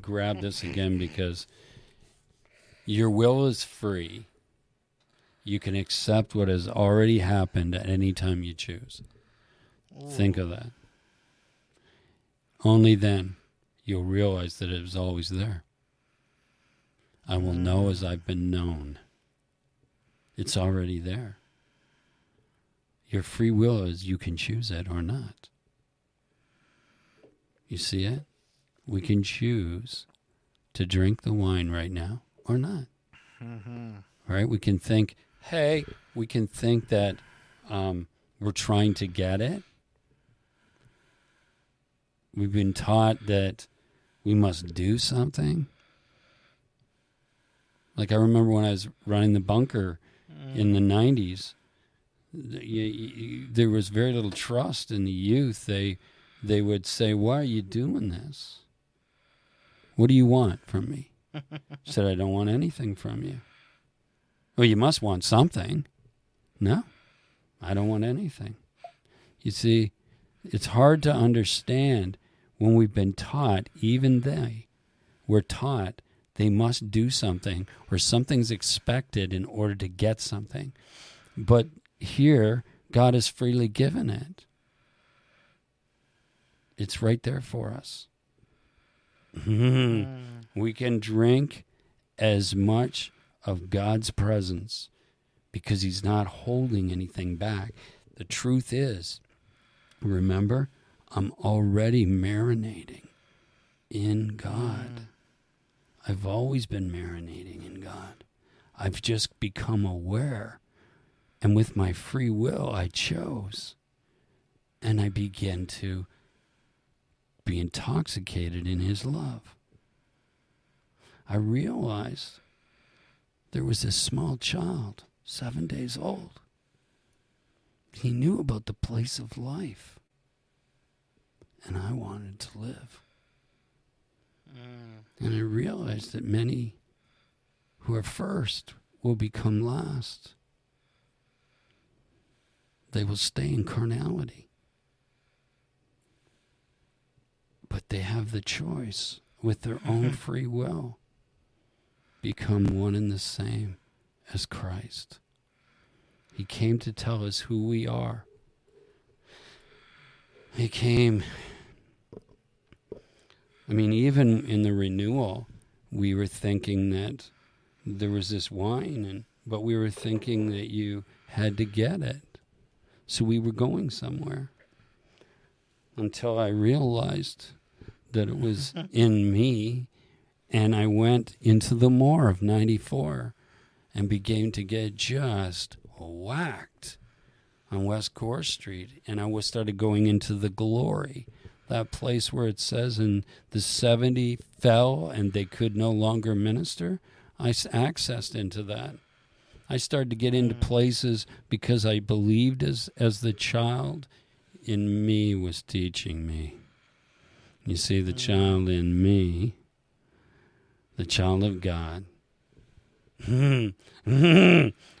Speaker 2: grab this again because your will is free. You can accept what has already happened at any time you choose. Think of that. Only then you'll realize that it was always there. I will know as I've been known. It's already there. Your free will is you can choose it or not. You see it? We can choose to drink the wine right now or not. Right? We can think, hey, we can think that um, we're trying to get it. We've been taught that we must do something. Like I remember when I was running the bunker in the 90s, th- you, you, there was very little trust in the youth. They they would say, "Why are you doing this? What do you want from me?" I *laughs* said, "I don't want anything from you." Well, you must want something. No, I don't want anything. You see, it's hard to understand when we've been taught, even they were taught they must do something or something's expected in order to get something. But here, God has freely given it. It's right there for us. Mm-hmm. Mm. we can drink as much of God's presence because He's not holding anything back. The truth is, remember, I'm already marinating in God. Mm. I've always been marinating in God. I've just become aware. And with my free will, I chose. And I began to be intoxicated in His love. I realized there was this small child, seven days old. He knew about the place of life. And I wanted to live. Mm. And I realized that many who are first will become last. They will stay in carnality. But they have the choice with their *laughs* own free will become one and the same as Christ. He came to tell us who we are. He came I mean, even in the renewal, we were thinking that there was this wine, and but we were thinking that you had to get it, so we were going somewhere. Until I realized that it was mm-hmm. in me, and I went into the more of '94, and began to get just whacked on West Core Street, and I was started going into the glory that place where it says, and the 70 fell and they could no longer minister, I accessed into that. I started to get into mm. places because I believed as, as the child in me was teaching me. You see, the child in me, the child of God, *laughs*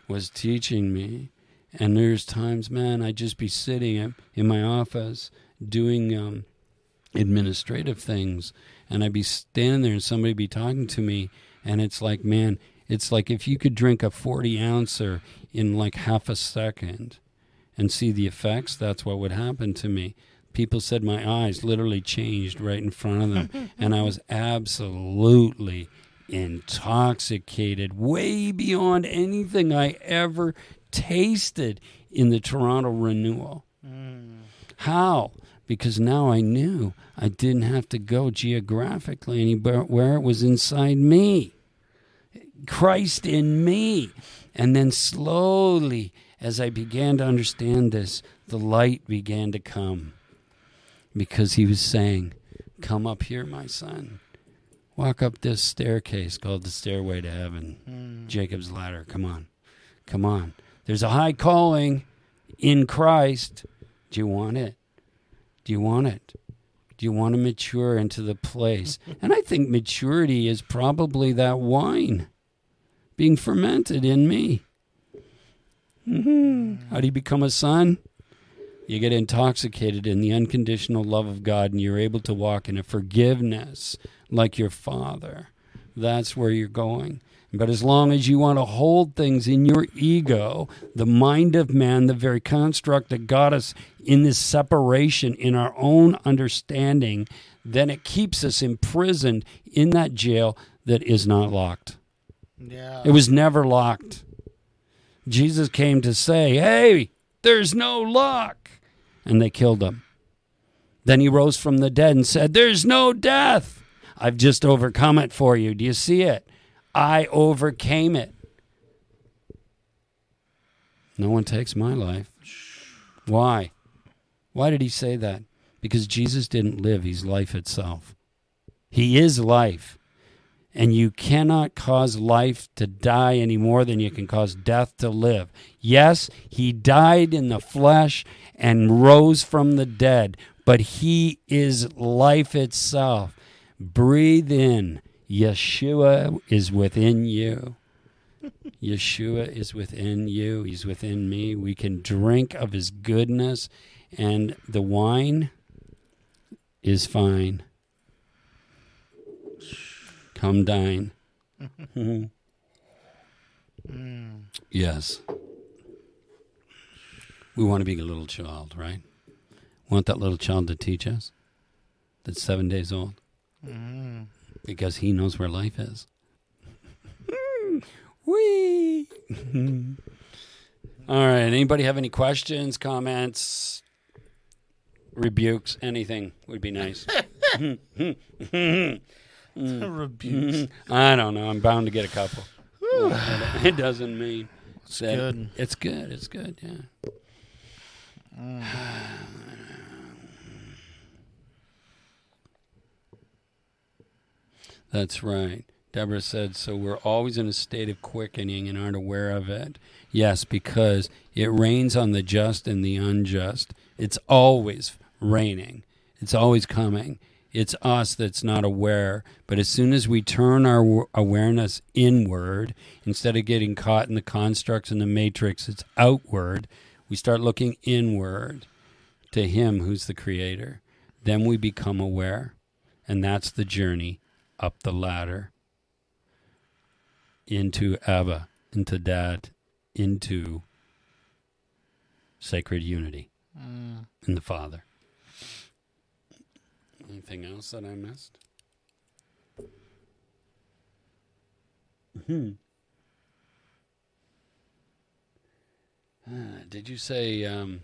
Speaker 2: was teaching me. And there's times, man, I'd just be sitting in my office doing um, administrative things. And I'd be standing there and somebody be talking to me. And it's like man it's like if you could drink a 40 ouncer in like half a second and see the effects that's what would happen to me people said my eyes literally changed right in front of them and I was absolutely intoxicated way beyond anything I ever tasted in the Toronto renewal mm. how because now I knew I didn't have to go geographically anywhere. It was inside me. Christ in me. And then slowly, as I began to understand this, the light began to come because he was saying, Come up here, my son. Walk up this staircase called the Stairway to Heaven. Mm. Jacob's Ladder. Come on. Come on. There's a high calling in Christ. Do you want it? Do you want it? Do you want to mature into the place? *laughs* And I think maturity is probably that wine being fermented in me. Mm-hmm. How do you become a son? You get intoxicated in the unconditional love of God and you're able to walk in a forgiveness like your father. That's where you're going. But as long as you want to hold things in your ego, the mind of man, the very construct that got us in this separation in our own understanding, then it keeps us imprisoned in that jail that is not locked.
Speaker 1: Yeah.
Speaker 2: It was never locked. Jesus came to say, Hey, there's no lock. And they killed him. Then he rose from the dead and said, There's no death. I've just overcome it for you. Do you see it? I overcame it. No one takes my life. Why? Why did he say that? Because Jesus didn't live, he's life itself. He is life. And you cannot cause life to die any more than you can cause death to live. Yes, he died in the flesh and rose from the dead, but he is life itself. Breathe in Yeshua is within you. Yeshua is within you. He's within me. We can drink of his goodness, and the wine is fine. Come dine. Yes. we want to be a little child, right? Want that little child to teach us that's seven days old
Speaker 1: Mm.
Speaker 2: because he knows where life is. *laughs* Wee. All right. Anybody have any questions, comments, rebukes, anything would be nice. *laughs* *laughs* Mm.
Speaker 1: Rebukes. Mm-hmm.
Speaker 2: I don't know. I'm bound to get a couple. it doesn't mean
Speaker 1: It's good.
Speaker 2: It's good. It's good. Yeah. Mm. That's right. Deborah said, so we're always in a state of quickening and aren't aware of it. Yes, because it rains on the just and the unjust. It's always raining, it's always coming. It's us that's not aware. But as soon as we turn our awareness inward, instead of getting caught in the constructs and the matrix, it's outward. We start looking inward to Him who's the Creator. Then we become aware. And that's the journey up the ladder into Abba, into Dad, into sacred unity
Speaker 1: Mm.
Speaker 2: in the Father. Anything else that I missed? Hmm. Ah, did you say, um,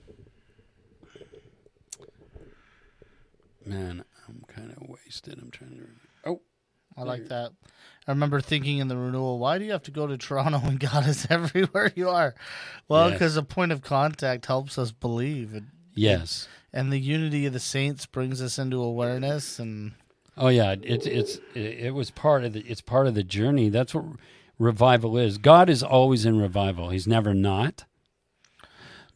Speaker 2: man, I'm kind of wasted. I'm trying to. Remember. Oh,
Speaker 1: I like that. I remember thinking in the renewal, why do you have to go to Toronto when God is *laughs* everywhere you are? Well,
Speaker 2: Yes.
Speaker 1: because a point of contact helps us believe, and,
Speaker 2: yes.
Speaker 1: And the unity of the saints brings us into awareness. And
Speaker 2: Oh yeah, it's it's it, was part of the it's part of the journey. That's what revival is. God is always in revival. He's never not.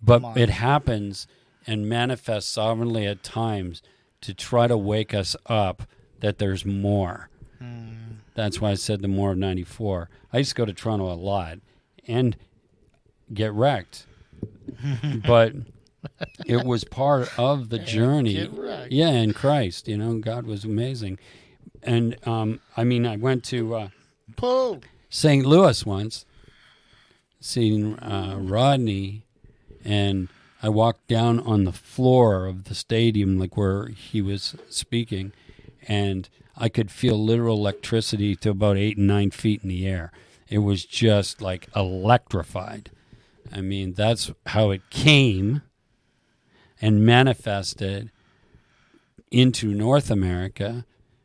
Speaker 2: But it happens and manifests sovereignly at times to try to wake us up that there's more. Hmm. That's why I said the more of 94. I used to go to Toronto a lot and get wrecked. *laughs* but it was part of the journey. Yeah, in Christ, you know, God was amazing. And um, I mean, I went to uh. St. Louis once, seeing uh, Rodney, and I walked down on the floor of the stadium, like where he was speaking, and I could feel literal electricity to about eight and nine feet in the air. It was just like electrified. I mean, that's how it came and manifested into North America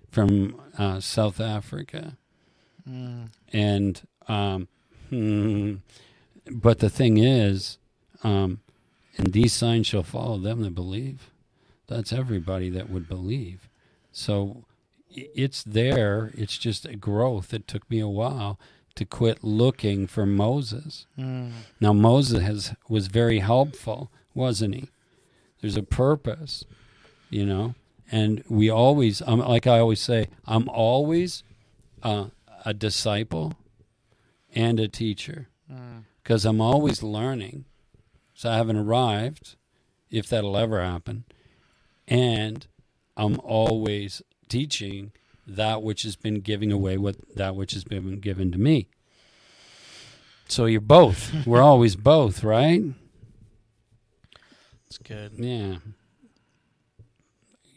Speaker 2: from uh, South Africa and um, hmm, *laughs* but the thing is, um, and these signs shall follow them that believe. That's everybody that would believe. So it's there. It's just a growth. It took me a while to quit looking for Moses.
Speaker 1: Mm.
Speaker 2: Now Moses has was very helpful, wasn't he? There's a purpose, you know, and we always, um, like I always say, I'm always uh, a disciple and a teacher because I'm always learning. So I haven't arrived, if that'll ever happen, and I'm always teaching that which has been giving away what that which has been given to me. So you're both. We're *laughs* always both, right?
Speaker 1: It's good.
Speaker 2: Yeah.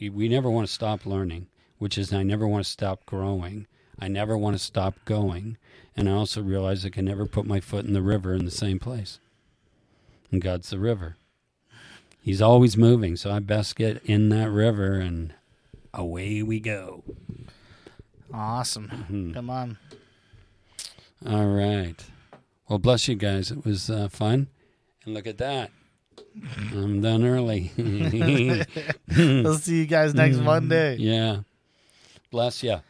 Speaker 2: We never want to stop learning, which is I never want to stop growing. I never want to stop going. And I also realize I can never put my foot in the river in the same place. And God's the river. He's always moving, so I best get in that river and away we go.
Speaker 1: Awesome.
Speaker 2: Mm-hmm.
Speaker 1: Come on.
Speaker 2: All right. Well, bless you guys. It was uh, fun. And look at that. I'm done early. *laughs* *laughs*
Speaker 1: we'll see you guys next mm, Monday.
Speaker 2: yeah. Bless you.